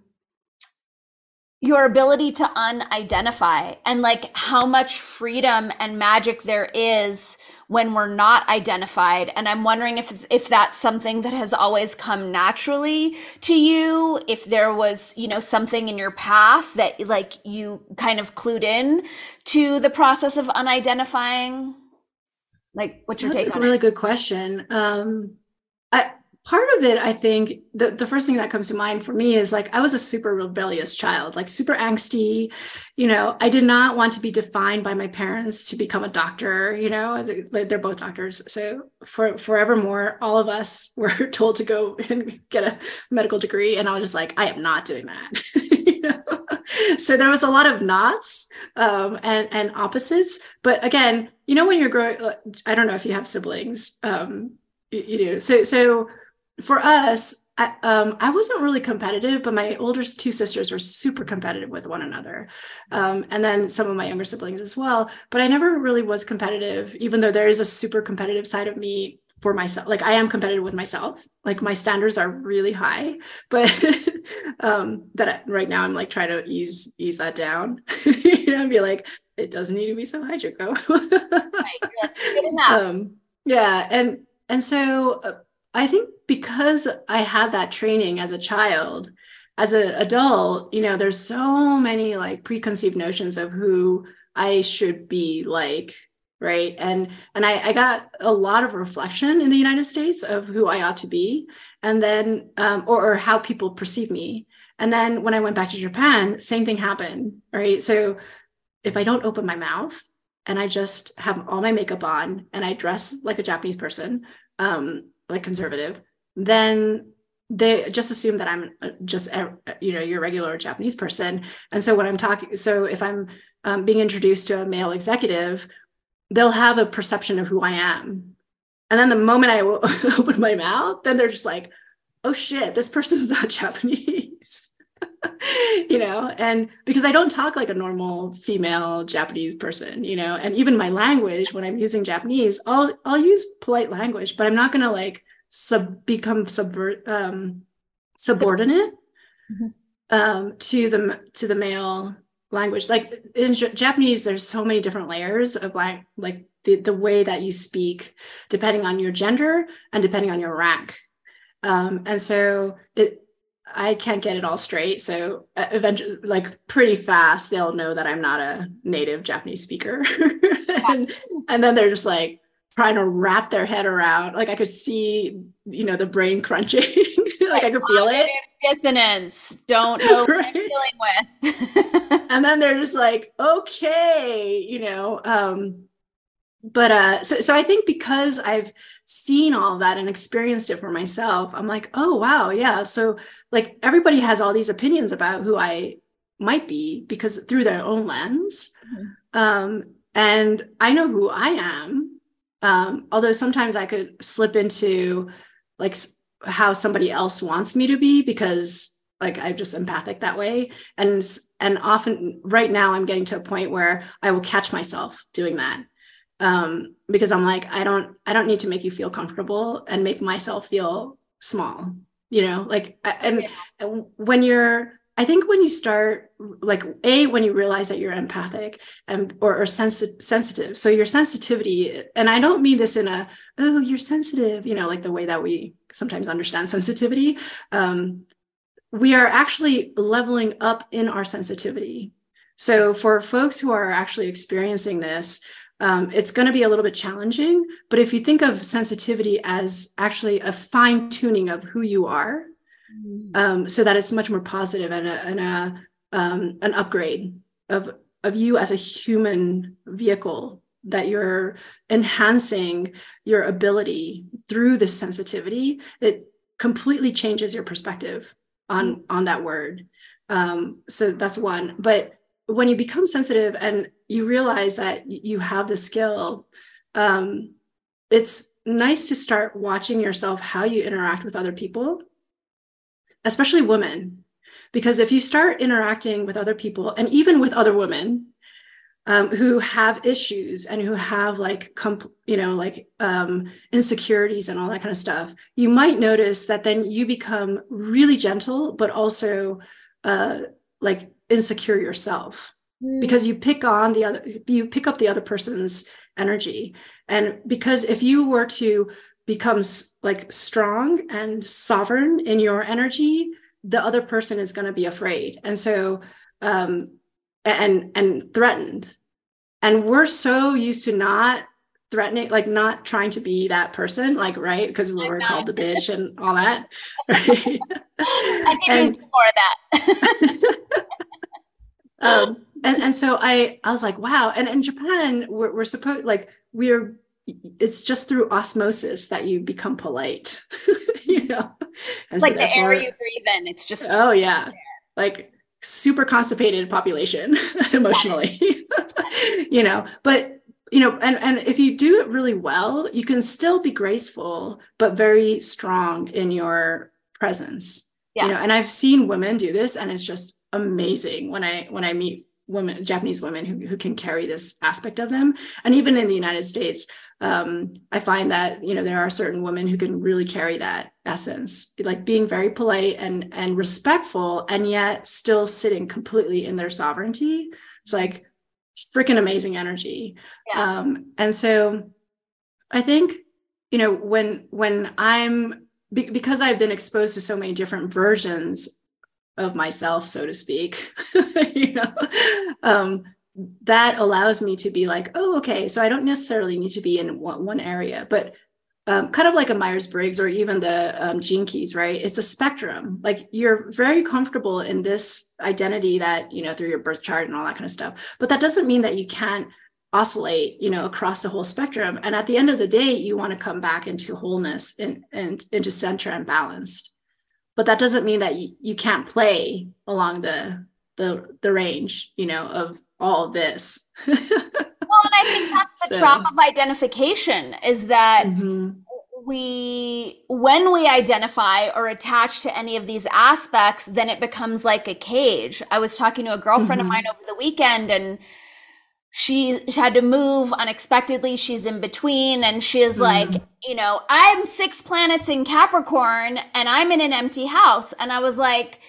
your ability to unidentify and like how much freedom and magic there is when we're not identified and i'm wondering if if that's something that has always come naturally to you if there was you know something in your path that like you kind of clued in to the process of unidentifying like what's your take? that's take a really it? good question um I, part of it i think the, the first thing that comes to mind for me is like i was a super rebellious child like super angsty. You know i did not want to be defined by my parents to become a doctor you know? They're both doctors. So for forevermore all of us were told to go and get a medical degree and i was just like i am not doing that. You know? So there was a lot of knots um, and and opposites. But again you know when you're growing i don't know if you have siblings um, you, you do. So so for us, I, um, I wasn't really competitive, but my older two sisters were super competitive with one another. Um, and then some of my younger siblings as well. But I never really was competitive, even though there is a super competitive side of me for myself. Like I am competitive with myself. Like my standards are really high, but um, that right now I'm like trying to ease ease that down. you know, and be like, it doesn't need to be so high, Junko. right. Um, yeah, and and so. Uh, I think because I had that training as a child, as an adult, you know, there's so many like preconceived notions of who I should be like, right? And and I, I got a lot of reflection in the United States of who I ought to be, and then um, or, or how people perceive me. And then when I went back to Japan, same thing happened, right? So if I don't open my mouth and I just have all my makeup on and I dress like a Japanese person, um, like conservative, then they just assume that I'm just you know your regular Japanese person. And so when I'm talking, so if I'm um, being introduced to a male executive, they'll have a perception of who I am. And then the moment I open my mouth, then they're just like, "Oh shit, this person's not Japanese." you know, and because I don't talk like a normal female Japanese person, you know, and even my language when I'm using Japanese, I'll I'll use polite language, but I'm not gonna like sub become subvert um subordinate mm-hmm. um to the to the male language. Like in J- Japanese, there's so many different layers of like like the, the way that you speak, depending on your gender and depending on your rank. Um, and so it I can't get it all straight. So uh, eventually, like pretty fast, they'll know that I'm not a native Japanese speaker. and, and then they're just like trying to wrap their head around. Like I could see, you know, the brain crunching. like, like I could feel it. Dissonance. Don't know right? what I'm dealing with. and then they're just like, okay, you know. Um, but uh so so I think because I've seen all that and experienced it for myself, I'm like, oh wow, yeah. So like everybody has all these opinions about who I might be because through their own lens. Mm-hmm. Um, and I know who I am. Um, although sometimes I could slip into like how somebody else wants me to be because like I'm just empathic that way. And and often right now I'm getting to a point where I will catch myself doing that. Um, because I'm like, I don't, I don't need to make you feel comfortable and make myself feel small you know like and, yeah. when you're i think when you start like a when you realize that you're empathic and or, or sensi- sensitive. So your sensitivity and i don't mean this in a oh you're sensitive you know like the way that we sometimes understand sensitivity. Um, we are actually leveling up in our sensitivity. So for folks who are actually experiencing this um, it's going to be a little bit challenging. But if you think of sensitivity as actually a fine tuning of who you are, mm-hmm. um, so that it's much more positive and, a, and a, um, an upgrade of, of you as a human vehicle, that you're enhancing your ability through this sensitivity, it completely changes your perspective on, mm-hmm. on that word. Um, so that's one. But when you become sensitive and you realize that you have the skill, um, it's nice to start watching yourself how you interact with other people, especially women. Because if you start interacting with other people and even with other women um, who have issues and who have like, comp- you know, like um, insecurities and all that kind of stuff, you might notice that then you become really gentle, but also uh, like insecure yourself mm. because you pick on the other you pick up the other person's energy. And because if you were to become like strong and sovereign in your energy the other person is going to be afraid. And so um and and threatened. And we're so used to not threatening like not trying to be that person like right? Because we were called the bitch and all that. Right? i can and, use more of that. Um and and so i i was like wow. And in japan we're, we're supposed like we're it's just through osmosis that you become polite you know? And like so the air you breathe in it's just oh yeah. Like super constipated population emotionally you know? But you know and and if you do it really well you can still be graceful but very strong in your presence yeah. you know? And i've seen women do this and it's just amazing when i when i meet women japanese women who, who can carry this aspect of them and even in the united states um, i find that you know there are certain women who can really carry that essence like being very polite and and respectful and yet still sitting completely in their sovereignty it's like freaking amazing energy. Yeah. Um, and so I think, you know, when when I'm be, because I've been exposed to so many different versions of myself, so to speak, you know, um, that allows me to be like, oh, okay, so I don't necessarily need to be in one, one area, but um, kind of like a Myers Briggs or even the um, gene keys, right? It's a spectrum. Like you're very comfortable in this identity that, you know, through your birth chart and all that kind of stuff. But that doesn't mean that you can't oscillate, you know, across the whole spectrum. And at the end of the day, you want to come back into wholeness and, and into center and balanced. But that doesn't mean that you, you can't play along the the the range, you know, of all this. well, and I think that's the so. trap of identification is that mm-hmm. we, when we identify or attach to any of these aspects, then it becomes like a cage. I was talking to a girlfriend mm-hmm. of mine over the weekend and she, she had to move unexpectedly. She's in between and she is mm-hmm. like, you know, I'm six planets in Capricorn and I'm in an empty house. And I was like,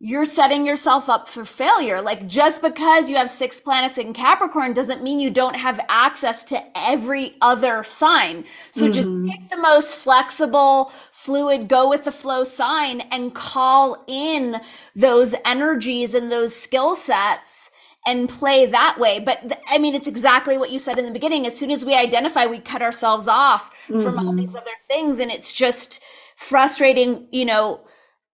you're setting yourself up for failure. Like just because you have six planets in Capricorn doesn't mean you don't have access to every other sign. So mm-hmm. just pick the most flexible, fluid, go with the flow sign and call in those energies and those skill sets and play that way. But th- I mean, it's exactly what you said in the beginning. As soon as we identify, we cut ourselves off mm-hmm. from all mm-hmm. these other things. And it's just frustrating, you know,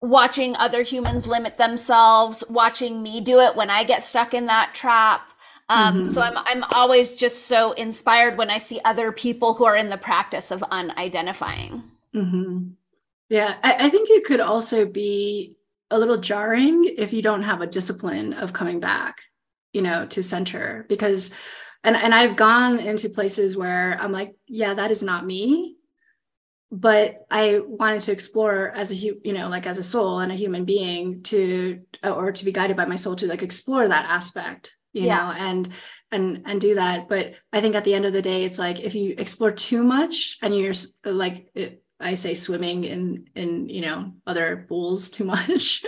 watching other humans limit themselves, watching me do it when I get stuck in that trap. Um, mm-hmm. So I'm I'm always just so inspired when I see other people who are in the practice of unidentifying. Mm-hmm. Yeah, I, I think it could also be a little jarring if you don't have a discipline of coming back, you know, to center because. And, and I've gone into places where I'm like, yeah, that is not me but I wanted to explore as a you know like as a soul and a human being to uh, or to be guided by my soul to like explore that aspect you yeah. know and and and do that but I think at the end of the day it's like if you explore too much and you're like it, I say swimming in in you know other pools too much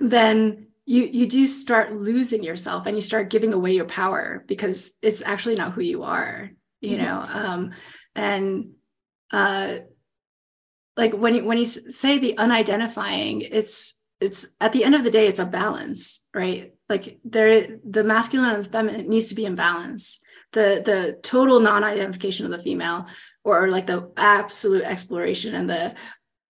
then you you do start losing yourself and you start giving away your power because it's actually not who you are you mm-hmm. know um and uh like when you when you say the unidentifying it's it's at the end of the day it's a balance right? Like there the masculine and the feminine needs to be in balance. The the total non-identification of the female or like the absolute exploration and the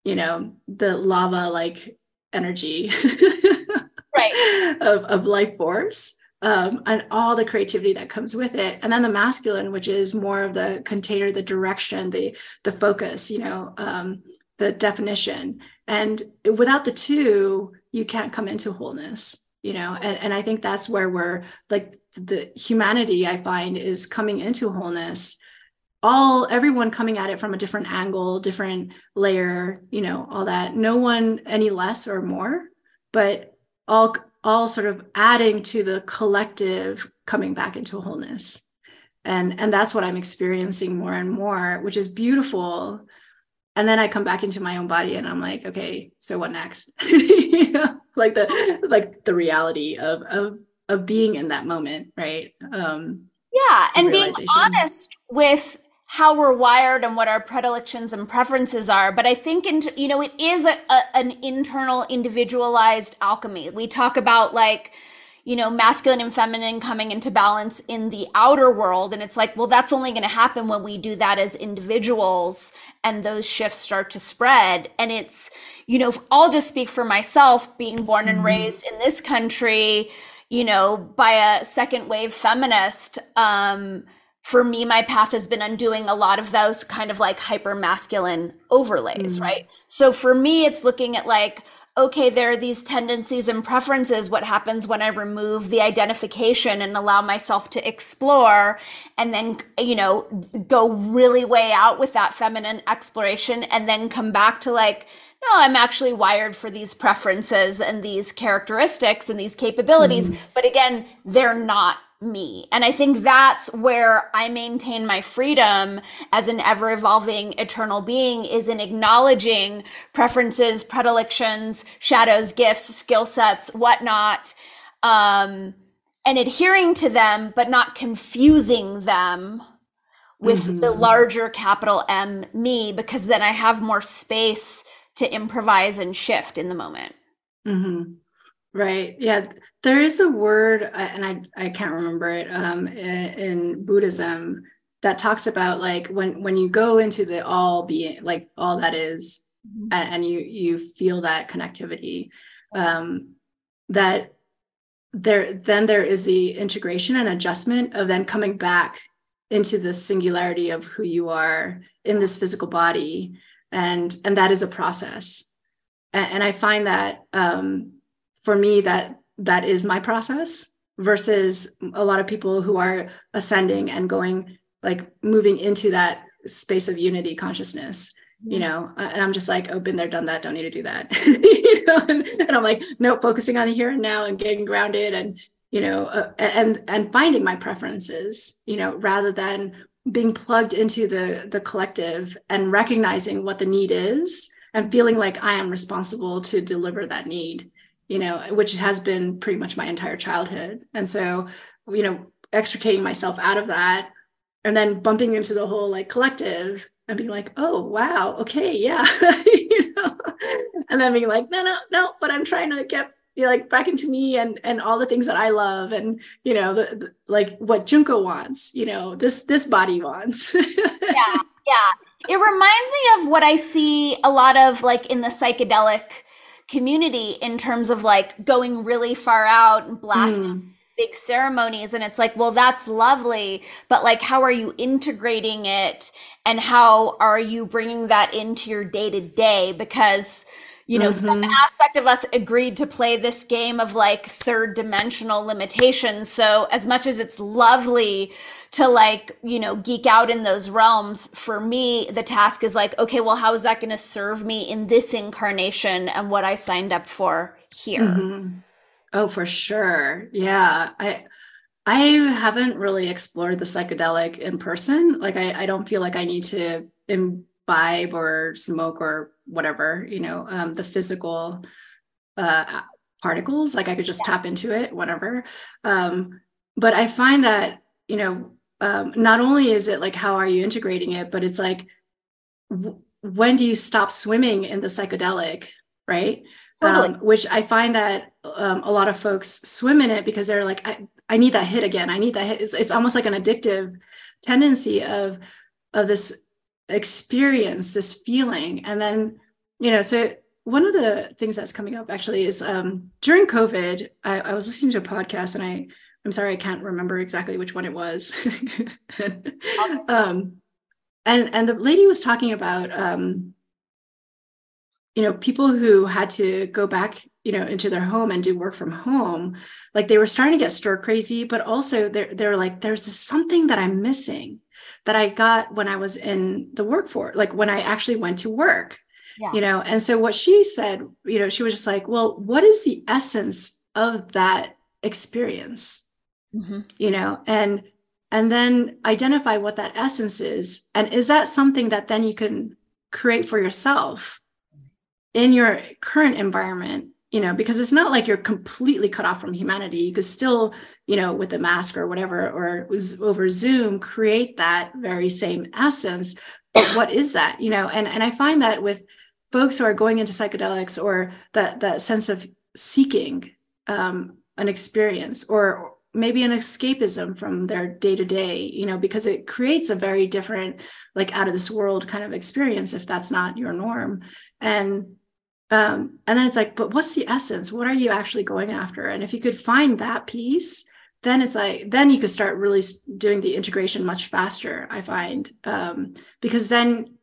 you know the lava like energy right. Of, of life force um, and all the creativity that comes with it. And then the masculine which is more of the container the direction the the focus you know um, the definition. And without the two you can't come into wholeness you know? And, and i think that's where we're like the humanity i find is coming into wholeness. All everyone coming at it from a different angle different layer you know all that. No one any less or more but all all sort of adding to the collective coming back into wholeness and and that's what i'm experiencing more and more which is beautiful and then I come back into my own body and I'm like, okay, so what next? you know, like the like the reality of of of being in that moment, right? Um yeah, and being honest with how we're wired and what our predilections and preferences are but i think in, you know it is a, a, an internal individualized alchemy we talk about like you know masculine and feminine coming into balance in the outer world and it's like well that's only going to happen when we do that as individuals and those shifts start to spread and it's you know i'll just speak for myself being born and mm-hmm. raised in this country you know by a second wave feminist um for me, my path has been undoing a lot of those kind of like hyper masculine overlays, mm right? So for me, it's looking at like, okay, there are these tendencies and preferences. What happens when I remove the identification and allow myself to explore and then, you know, go really way out with that feminine exploration and then come back to like, no, I'm actually wired for these preferences and these characteristics and these capabilities. mm But again, they're not me. And I think that's where I maintain my freedom as an ever evolving eternal being is in acknowledging preferences, predilections, shadows, gifts, skill sets, whatnot, um, and adhering to them, but not confusing them with mm-hmm. the larger capital M me, because then I have more space to improvise and shift in the moment. Mm-hmm. Right. Yeah. There is a word, uh, and I, I can't remember it um, in, in Buddhism that talks about like when when you go into the all being like all that is, mm-hmm. and, and, you you feel that connectivity um, that there then there is the integration and adjustment of then coming back into the singularity of who you are in this physical body and and that is a process and, and i find that um, for me that that is my process versus a lot of people who are ascending and going like moving into that space of unity consciousness you know? And i'm just like oh been there done that. Don't need to do that. You know? And, and, i'm like no focusing on the here and now and getting grounded and you know uh, and and finding my preferences you know rather than being plugged into the the collective and recognizing what the need is and feeling like i am responsible to deliver that need you know, which has been pretty much my entire childhood. And so, you know, extricating myself out of that and then bumping into the whole like collective and being like, oh wow, okay, yeah. you know? And then being like, no, no, no, but I'm trying to get you know, like back into me and and all the things that I love and you know the, the like what Junko wants, you know, this this body wants. yeah. Yeah. It reminds me of what I see a lot of like in the psychedelic community in terms of like going really far out and blasting mm. big ceremonies and it's like well that's lovely but like how are you integrating it and how are you bringing that into your day to day because you know mm-hmm. some aspect of us agreed to play this game of like third dimensional limitations so as much as it's lovely to like you know geek out in those realms for me the task is like okay well how is that going to serve me in this incarnation and what i signed up for here? Mm-hmm. oh for sure. Yeah. I i haven't really explored the psychedelic in person. Like i, I don't feel like i need to imbibe or smoke or whatever you know um, the physical uh, particles. Like i could just yeah. tap into it whatever. Um, but i find that you know um, not only is it like how are you integrating it but it's like w- when do you stop swimming in the psychedelic right? Totally. um, which i find that um, a lot of folks swim in it because they're like I, I need that hit again. I need that hit. It's, it's almost like an addictive tendency of of this experience this feeling. And then you know so one of the things that's coming up actually is um, during covid I, I was listening to a podcast and i I'm sorry, I can't remember exactly which one it was. um, and and the lady was talking about um, you know people who had to go back you know into their home and do work from home like they were starting to get stir crazy but also they're they're like there's something that i'm missing that i got when i was in the workforce like when i actually went to work yeah. you know and so what she said you know she was just like well what is the essence of that experience mm-hmm. you know and and then identify what that essence is. And is that something that then you can create for yourself in your current environment? You know because it's not like you're completely cut off from humanity. You could still you know with a mask or whatever or over zoom create that very same essence. But what is that? You know and and i find that with folks who are going into psychedelics or that that sense of seeking um, an experience or maybe an escapism from their day to day you know because it creates a very different like out of this world kind of experience if that's not your norm. And um and then it's like but what's the essence? What are you actually going after? And if you could find that piece then it's like then you could start really doing the integration much faster i find um because then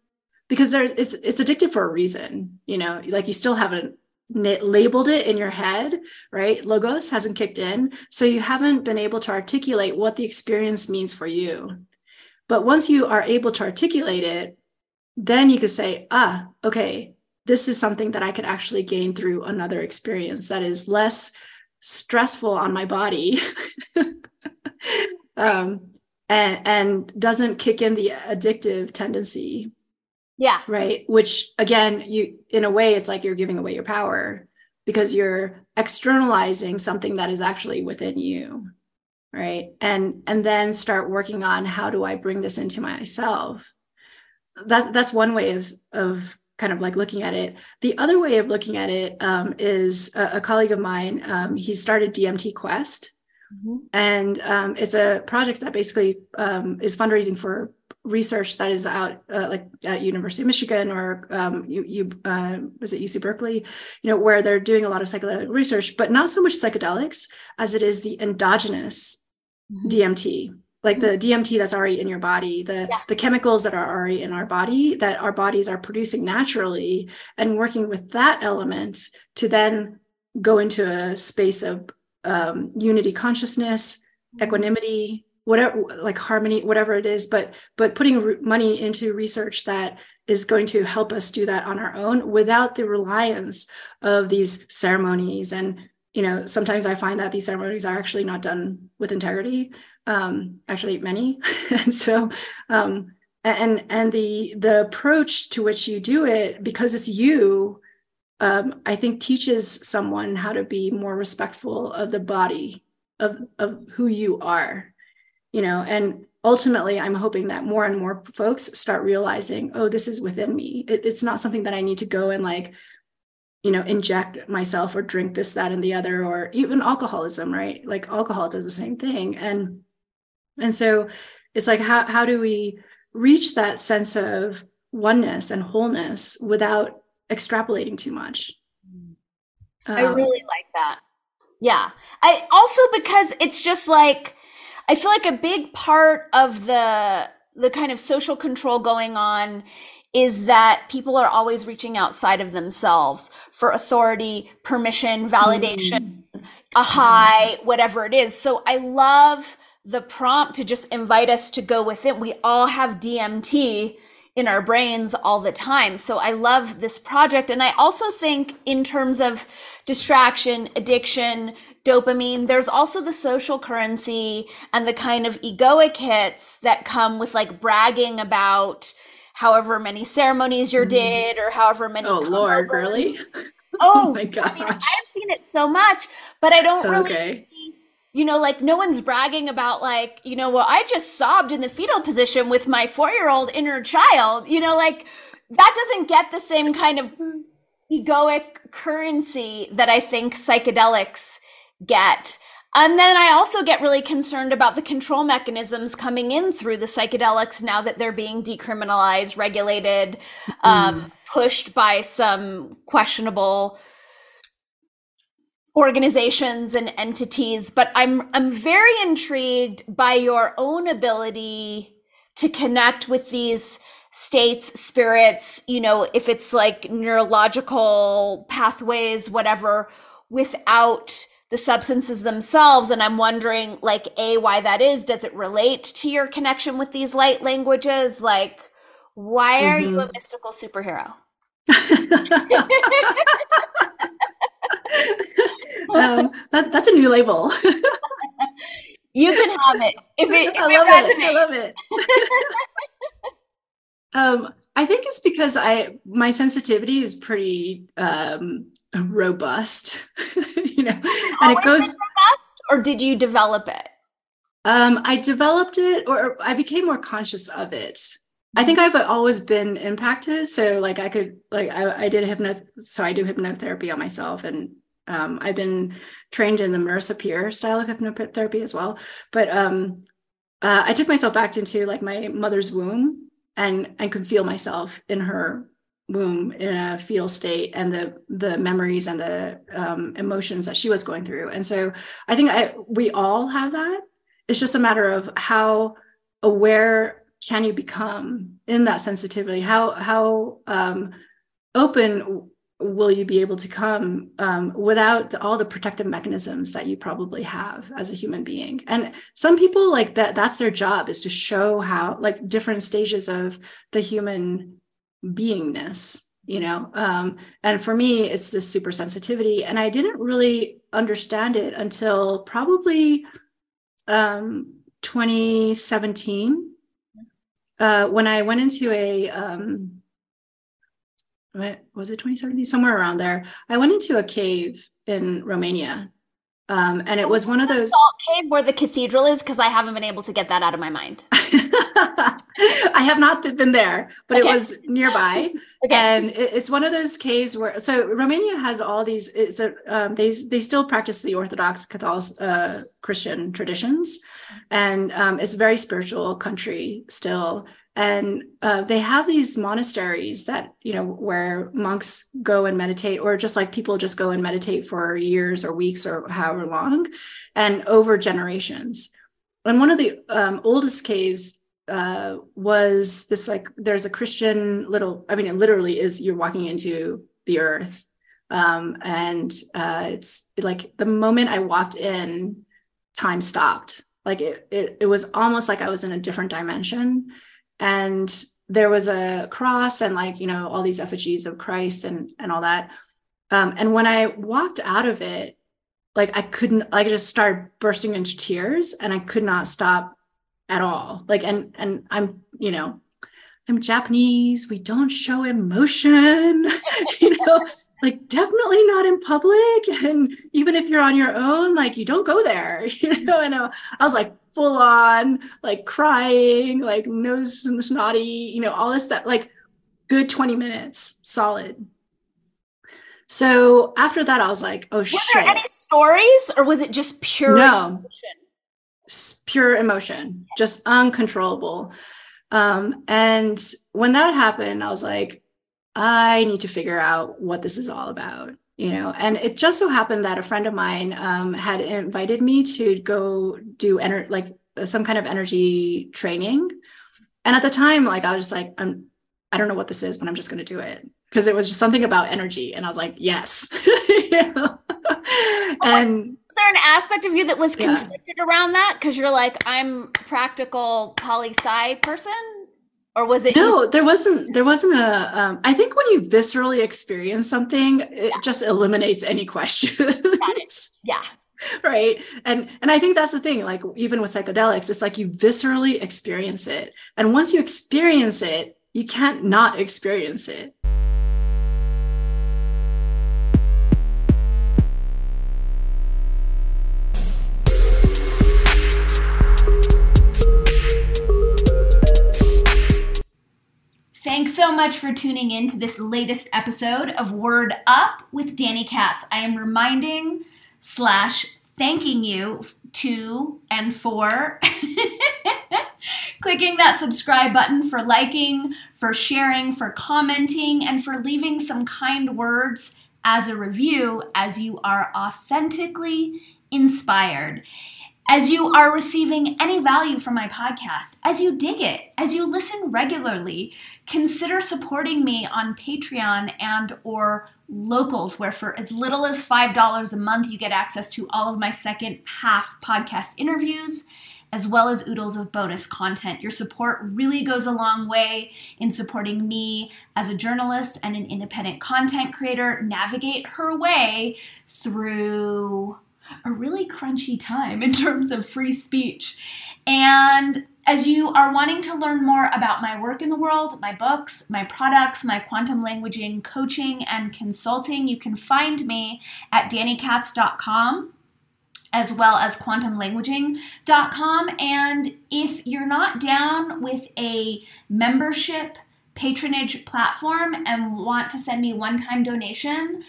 because there's it's it's addictive for a reason you know like you still haven't labeled it in your head right? Logos hasn't kicked in so you haven't been able to articulate what the experience means for you. But once you are able to articulate it then you could say ah okay this is something that i could actually gain through another experience that is less stressful on my body. Um, and and doesn't kick in the addictive tendency yeah. Right. Which again, you in a way it's like you're giving away your power because you're externalizing something that is actually within you. Right. And and then start working on how do I bring this into myself? That that's one way of of kind of like looking at it. The other way of looking at it um, is a, a, colleague of mine. Um, he started DMT Quest, mm-hmm. and um, it's a project that basically um, is fundraising for research that is out uh, like at University of Michigan or um, you, you uh, was it UC Berkeley, you know, where they're doing a lot of psychedelic research, but not so much psychedelics as it is the endogenous mm-hmm. DMT, like mm-hmm. the DMT that's already in your body, the yeah. the chemicals that are already in our body that our bodies are producing naturally, and working with that element to then go into a space of um, unity consciousness, mm-hmm. equanimity, whatever like harmony whatever it is but but putting re- money into research that is going to help us do that on our own without the reliance of these ceremonies. And you know sometimes i find that these ceremonies are actually not done with integrity um actually many. And so um and and the the approach to which you do it because it's you um i think teaches someone how to be more respectful of the body of of who you are you know and ultimately i'm hoping that more and more folks start realizing oh this is within me. It, it's not something that i need to go and like you know inject myself or drink this that and the other or even alcoholism right? Like alcohol does the same thing. And and so it's like how, how do we reach that sense of oneness and wholeness without extrapolating too much? Um, i really like that. Yeah. I also because it's just like I feel like a big part of the the kind of social control going on is that people are always reaching outside of themselves for authority, permission, validation, mm. a high, whatever it is. So I love the prompt to just invite us to go within. We all have DMT in our brains all the time. So I love this project. And I also think, in terms of distraction, addiction, dopamine, there's also the social currency and the kind of egoic hits that come with like bragging about however many ceremonies you mm-hmm. did or however many. Oh, Lord, really? Oh, oh my God. I mean, I've seen it so much, but I don't really. Okay you know, like no one's bragging about like, you know, well, I just sobbed in the fetal position with my four year old inner child. You know, like that doesn't get the same kind of egoic currency that I think psychedelics get. And then I also get really concerned about the control mechanisms coming in through the psychedelics now that they're being decriminalized, regulated, um, mm. pushed by some questionable organizations and entities, but I'm I'm very intrigued by your own ability to connect with these states, spirits, you know, if it's like neurological pathways, whatever, without the substances themselves. And I'm wondering, like, A, why that is. Does it relate to your connection with these light languages? Like, why are mm-hmm. you a mm-hmm. mystical superhero? um, that, that's a new label. you can have it if it. If I love it. it. I love it. um, I think it's because I my sensitivity is pretty um, robust, you know, and it goes robust, or did you develop it? Um, I developed it, or I became more conscious of it. I think I've always been impacted. So like I could like I, I did hypno so I do hypnotherapy on myself and um, I've been trained in the Peer style of hypnotherapy as well. But um, uh, I took myself back into like my mother's womb and I could feel myself in her womb in a fetal state and the the memories and the um, emotions that she was going through. And so I think I we all have that. It's just a matter of how aware can you become in that sensitivity how how um, open will you be able to come um, without the, all the protective mechanisms that you probably have as a human being? And some people like that that's their job is to show how like different stages of the human beingness you know? Um, and for me it's this super sensitivity and i didn't really understand it until probably um, 2017 uh, when I went into a um, what was it 2017 somewhere around there. I went into a cave in romania um, and it was one of those salt cave where the cathedral is because i haven't been able to get that out of my mind. I have not been there but okay. it was nearby. Okay. and it's one of those caves where so romania has all these it's a um, they they still practice the orthodox catholic uh, christian traditions. And um, it's a very spiritual country still and uh, they have these monasteries that you know where monks go and meditate or just like people just go and meditate for years or weeks or however long and over generations. And one of the um, oldest caves uh, was this like there's a christian little i mean it literally is you're walking into the earth. Um, and uh, it's like the moment i walked in time stopped. Like it, it it was almost like i was in a different dimension and there was a cross and like you know all these effigies of christ and and all that. Um, and when i walked out of it like i couldn't i just started bursting into tears and i could not stop at all. Like and and i'm you know i'm japanese we don't show emotion you know like definitely not in public and even if you're on your own like you don't go there you know and i was like full on like crying like nose and snotty you know all this stuff like good 20 minutes solid. So after that i was like oh Were shit. there any stories or was it just pure no. emotion? pure emotion just uncontrollable um and when that happened i was like I need to figure out what this is all about, you know. And it just so happened that a friend of mine um, had invited me to go do ener- like some kind of energy training. And at the time, like I was just like, I'm, I don't know what this is, but I'm just going to do it because it was just something about energy, and I was like, yes. And is there an aspect of you that was conflicted yeah. around that because you're like, I'm practical poli sci person? or was it no there wasn't there wasn't a. Um, I think when you viscerally experience something it yeah. just eliminates any questions yeah right and and i think that's the thing like even with psychedelics it's like you viscerally experience it and once you experience it you can't not experience it Thanks so much for tuning in to this latest episode of Word Up with Dani Katz. I am reminding slash thanking you to and for clicking that subscribe button, for liking, for sharing, for commenting, and for leaving some kind words as a review as you are authentically inspired as you are receiving any value from my podcast, as you dig it, as you listen regularly, consider supporting me on Patreon and or locals where for as little as $5 a month you get access to all of my second half podcast interviews as well as oodles of bonus content. Your support really goes a long way in supporting me as a journalist and an independent content creator navigate her way through a really crunchy time in terms of free speech. And as you are wanting to learn more about my work in the world, my books, my products, my quantum languaging coaching and consulting, you can find me at danikatz.com as well as quantumlanguaging.com. And if you're not down with a membership patronage platform and want to send me one time donation,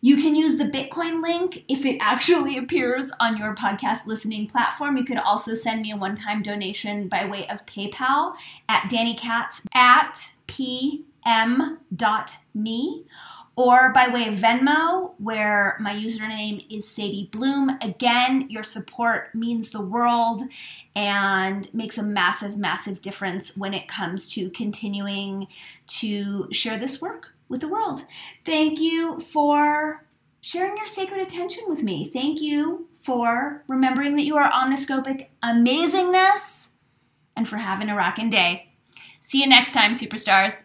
you can use the Bitcoin link if it actually appears on your podcast listening platform. You could also send me a one time donation by way of PayPal at danikatz at pm.me or by way of Venmo, where my username is Sadie Bloom. Again, your support means the world and makes a massive, massive difference when it comes to continuing to share this work with the world. Thank you for sharing your sacred attention with me. Thank you for remembering that you are omniscopic amazingness and for having a rockin' day. See you next time, superstars.